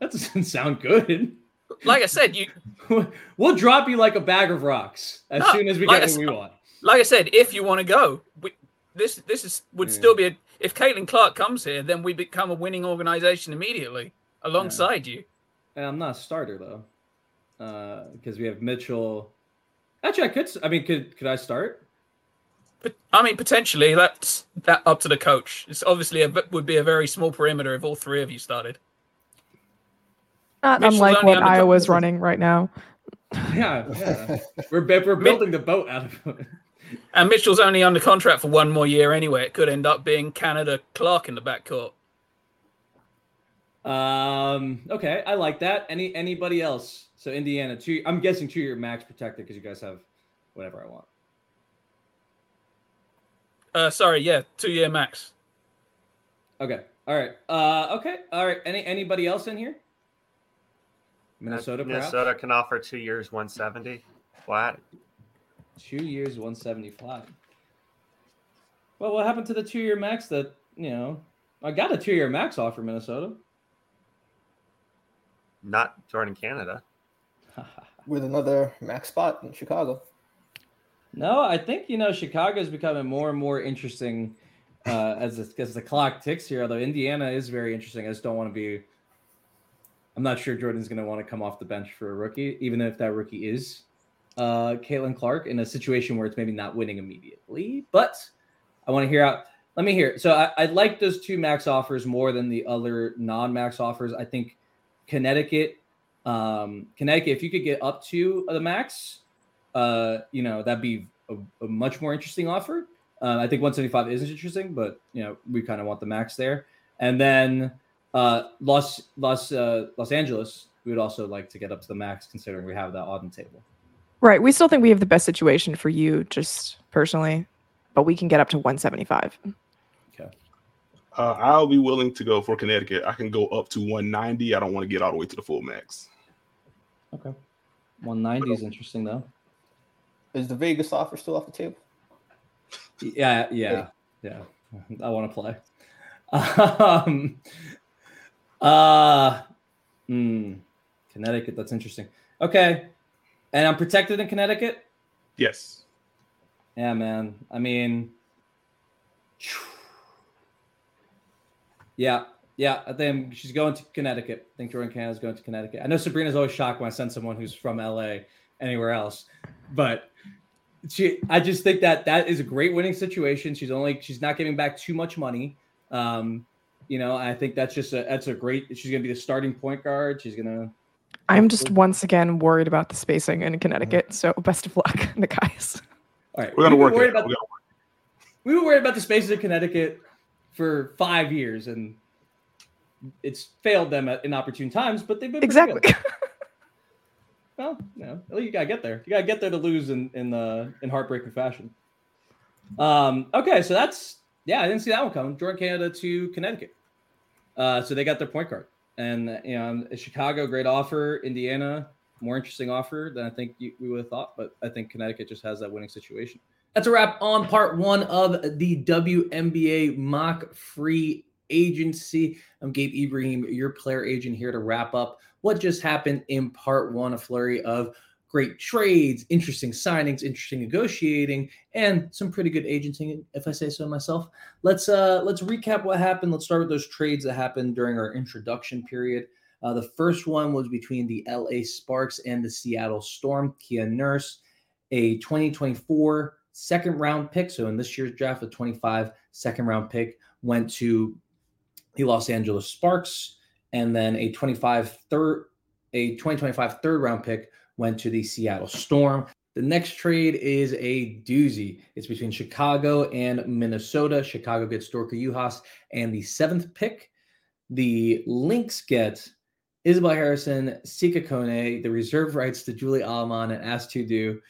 that doesn't sound good.
Like I said, you
we'll drop you like a bag of rocks as no, soon as we like get what we want.
Like I said, if you want to go, we, this this is would yeah. still be a if Caitlin Clark comes here, then we become a winning organization immediately alongside yeah. you.
And I'm not a starter though, because uh, we have Mitchell. Actually, I could. I mean, could could I start?
But I mean, potentially that's that up to the coach. It's obviously a would be a very small perimeter if all three of you started.
Not unlike what Iowa's running right now.
Yeah, yeah. we're we're building the boat out of it.
And Mitchell's only under contract for one more year anyway. It could end up being Canada Clark in the backcourt.
Um. Okay, I like that. Any anybody else? So Indiana, two. I'm guessing two year max protected because you guys have whatever I want.
Uh, sorry, yeah, two year max.
Okay. All right. Uh, okay. All right. Any anybody else in here? Minnesota. Uh,
Minnesota perhaps? can offer two years, one seventy flat.
Two years, 175. Well, what happened to the two year max that, you know, I got a two year max offer, Minnesota?
Not Jordin Canada.
With another max spot in Chicago.
No, I think, you know, Chicago is becoming more and more interesting uh, as, the, as the clock ticks here. Although Indiana is very interesting. I just don't want to be. I'm not sure Jordin's going to want to come off the bench for a rookie, even if that rookie is uh, Caitlin Clark in a situation where it's maybe not winning immediately. But I want to hear out. Let me hear. So I, I like those two max offers more than the other non-max offers. I think Connecticut, um, Connecticut, if you could get up to the max, uh, you know that'd be a, a much more interesting offer. Uh, I think 175 isn't interesting, but you know we kind of want the max there. And then uh, Los Los uh, Los Angeles, we would also like to get up to the max, considering we have that on the table.
Right. We still think we have the best situation for you, just personally, but we can get up to 175.
Okay. Uh, I'll be willing to go for Connecticut. I can go up to 190. I don't want to get all the way to the full max.
Okay. 190 is interesting, though.
Is the Vegas offer still off the table?
Yeah, yeah, yeah. I want to play. Um, uh, mm, Connecticut. That's interesting. Okay. And I'm protected in Connecticut?
Yes.
Yeah, man. I mean, yeah, yeah. I think she's going to Connecticut. I think Jordin Canada's going to Connecticut. I know Sabreena's always shocked when I send someone who's from LA anywhere else, but she, I just think that that is a great winning situation. She's only, she's not giving back too much money. Um, you know, I think that's just a, that's a great, she's going to be the starting point guard. She's going to,
I'm just once again worried about the spacing in Connecticut. So best of luck, the guys.
All right, we're gonna we work. Worried about, we were worried about the spaces in Connecticut for five years, and it's failed them at inopportune times. But they've been
exactly.
well, you know, you gotta get there. You gotta get there to lose in in the in heartbreaking fashion. Um. Okay, so that's yeah. I didn't see that one coming. Jordin Canada to Connecticut. Uh. So they got their point guard. And you know, Chicago, great offer. Indiana, more interesting offer than I think you, we would have thought. But I think Connecticut just has that winning situation. That's a wrap on part one of the WNBA mock free agency. I'm Gabe Ibrahim, your player agent here to wrap up what just happened in part one, a flurry of great trades, interesting signings, interesting negotiating, and some pretty good agenting, if I say so myself. Let's uh let's recap what happened. Let's start with those trades that happened during our introduction period. Uh, the first one was between the LA Sparks and the Seattle Storm. Kia Nurse, a 2024 second round pick. So in this year's draft, a 25 second round pick went to the Los Angeles Sparks, and then a 25 third a 2025 third round pick went to the Seattle Storm. The next trade is a doozy. It's between Chicago and Minnesota. Chicago gets Dorka Juhász and the seventh pick. The Lynx get Isabelle Harrison, Sika Kone, the reserve rights to Julie Allemand and Astou Ndour,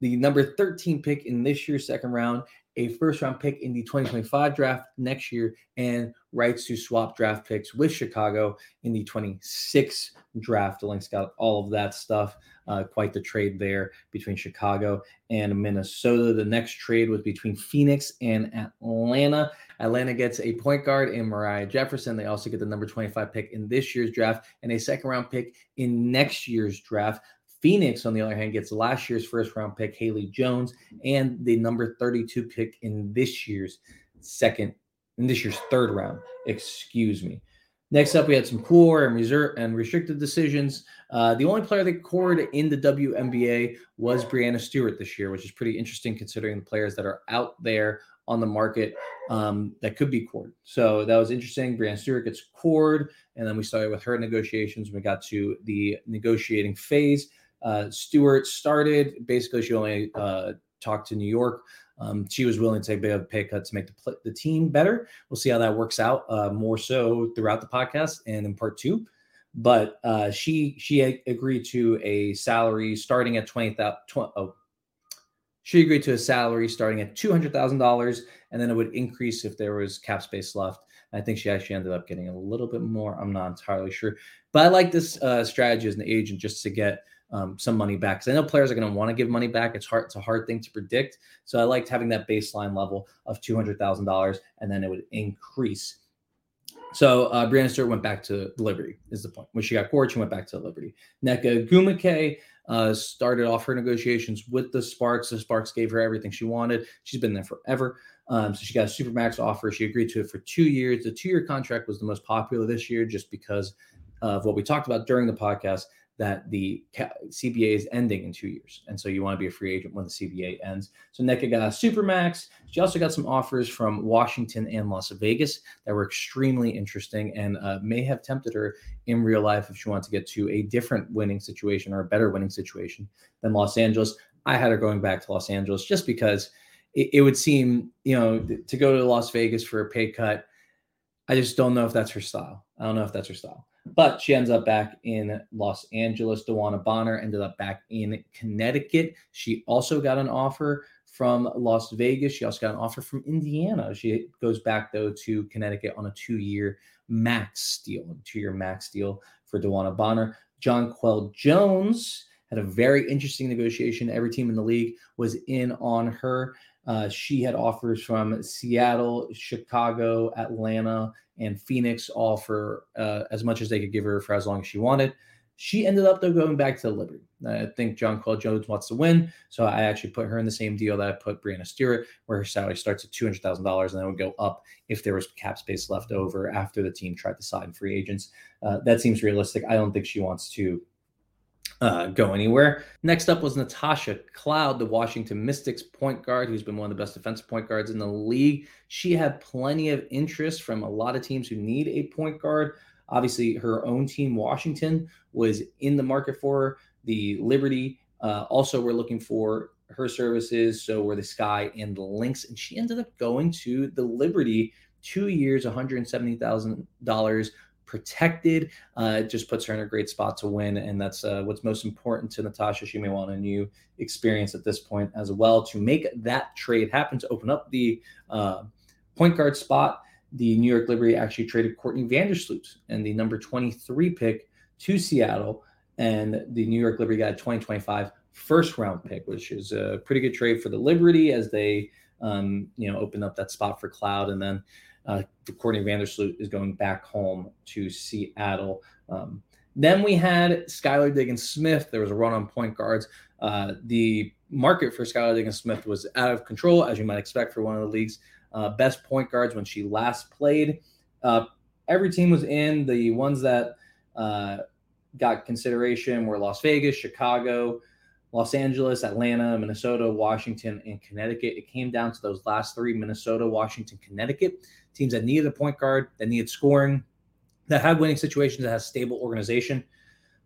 the number 13 pick in this year's second round, a first round pick in the 2025 draft next year and rights to swap draft picks with Chicago in the 26 draft. The Lynx got all of that stuff. Uh, quite the trade there between Chicago and Minnesota. The next trade was between Phoenix and Atlanta. Atlanta gets a point guard in Moriah Jefferson. They also get the number 25 pick in this year's draft and a second round pick in next year's draft. Phoenix, on the other hand, gets last year's first round pick, Haley Jones, and the number 32 pick in this year's second, in this year's third round. Excuse me. Next up, we had some core and reserve and restricted decisions. Uh, the only player that cored in the WNBA was Breanna Stewart this year, which is pretty interesting considering the players that are out there on the market um, that could be cored. So that was interesting. Breanna Stewart gets cored, and then we started with her negotiations. We got to the negotiating phase. Uh, Stewart started basically. She only uh, talked to New York um, she was willing to take a bit of pay cut to make the, the team better. We'll see how that works out uh, more so throughout the podcast and in part two. But uh, she she agreed to a salary starting at twenty thousand. Oh, she agreed to a salary starting at two hundred thousand dollars, and then it would increase if there was cap space left. I think she actually ended up getting a little bit more. I'm not entirely sure, but I like this uh, strategy as an agent just to get um, some money back. Because I know players are going to want to give money back. It's hard. It's a hard thing to predict. So I liked having that baseline level of two hundred thousand dollars, and then it would increase. So uh, Breanna Stewart went back to Liberty. Is the point when she got court, she went back to Liberty. Nneka Ogwumike uh, started off her negotiations with the Sparks. The Sparks gave her everything she wanted. She's been there forever. Um, so she got a supermax offer. She agreed to it for two years. The two-year contract was the most popular this year, just because of what we talked about during the podcast that the CBA is ending in two years. And so you want to be a free agent when the CBA ends. So Nneka got a Supermax. She also got some offers from Washington and Las Vegas that were extremely interesting and uh, may have tempted her in real life if she wanted to get to a different winning situation or a better winning situation than Los Angeles. I had her going back to Los Angeles just because it, it would seem, you know, to go to Las Vegas for a pay cut. I just don't know if that's her style. I don't know if that's her style. But she ends up back in Los Angeles. DeWanna Bonner ended up back in Connecticut. She also got an offer from Las Vegas. She also got an offer from Indiana. She goes back though to Connecticut on a two-year max deal, two-year max deal for DeWanna Bonner. Jonquel Jones had a very interesting negotiation. Every team in the league was in on her. Uh, she had offers from Seattle, Chicago, Atlanta, and Phoenix, all for uh, as much as they could give her for as long as she wanted. She ended up though going back to Liberty. I think John Jonquel Jones wants to win, so I actually put her in the same deal that I put Breanna Stewart, where her salary starts at two hundred thousand dollars and then would go up if there was cap space left over after the team tried to sign free agents. Uh, that seems realistic. I don't think she wants to uh, go anywhere. Next up was Natasha Cloud, the Washington Mystics point guard, who's been one of the best defensive point guards in the league. She had plenty of interest from a lot of teams who need a point guard. Obviously, her own team, Washington, was in the market for her. The Liberty uh, also were looking for her services. So were the Sky and the Lynx. And she ended up going to the Liberty two years, $170,000 protected. Uh, it just puts her in a great spot to win, and that's uh, what's most important to Natasha. She may want a new experience at this point as well to make that trade happen to open up the uh, point guard spot. The New York Liberty actually traded Courtney Vandersloot and the number 23 pick to Seattle, and the New York Liberty got a 2025 first round pick, which is a pretty good trade for the Liberty as they um, you know open up that spot for Cloud, and then uh, Courtney Vandersloot is going back home to Seattle. Um, then we had Skylar Diggins Smith. There was a run on point guards. Uh, the market for Skylar Diggins Smith was out of control, as you might expect for one of the league's uh, best point guards when she last played. Uh, every team was in. The ones that uh, got consideration were Las Vegas, Chicago, Los Angeles, Atlanta, Minnesota, Washington, and Connecticut. It came down to those last three Minnesota, Washington, Connecticut teams that needed a point guard, that needed scoring, that had winning situations, that has stable organization.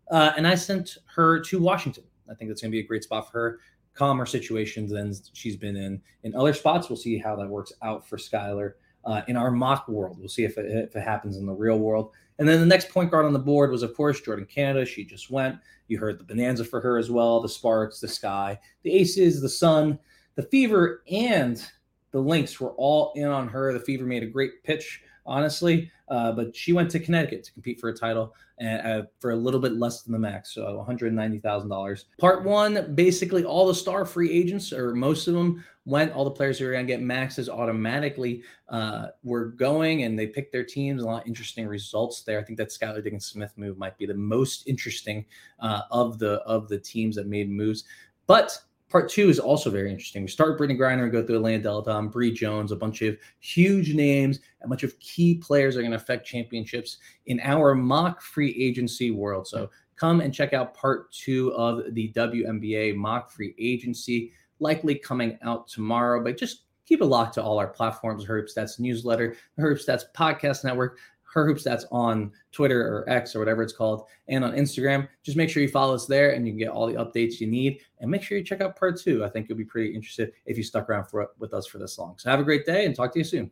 Uh, and I sent her to Washington. I think that's going to be a great spot for her. Calmer situations than she's been in in other spots. We'll see how that works out for Skylar uh, in our mock world. We'll see if it, if it happens in the real world. And then the next point guard on the board was, of course, Jordin Canada. She just went. You heard the bonanza for her as well the Sparks, the Sky, the Aces, the Sun, the Fever, and the Lynx were all in on her. The Fever made a great pitch honestly. Uh, but she went to Connecticut to compete for a title and uh, for a little bit less than the max, so $190,000. Part one, basically all the star free agents, or most of them, went. All the players who are going to get maxes automatically uh, were going, and they picked their teams. A lot of interesting results there. I think that Skylar Diggins Smith move might be the most interesting uh, of the of the teams that made moves. But Part two is also very interesting. We start with Brittney Griner and go through Elena Delle Donne, um, Bree Jones, a bunch of huge names, a bunch of key players are going to affect championships in our mock free agency world. So come and check out part two of the WNBA mock free agency, likely coming out tomorrow. But just keep it locked to all our platforms, Her Hoop Stats newsletter, the Her Stats podcast network, her hoop stats on Twitter or X or whatever it's called, and on Instagram. Just make sure you follow us there and you can get all the updates you need. And make sure you check out part two. I think you'll be pretty interested if you stuck around for, with us for this long. So have a great day and talk to you soon.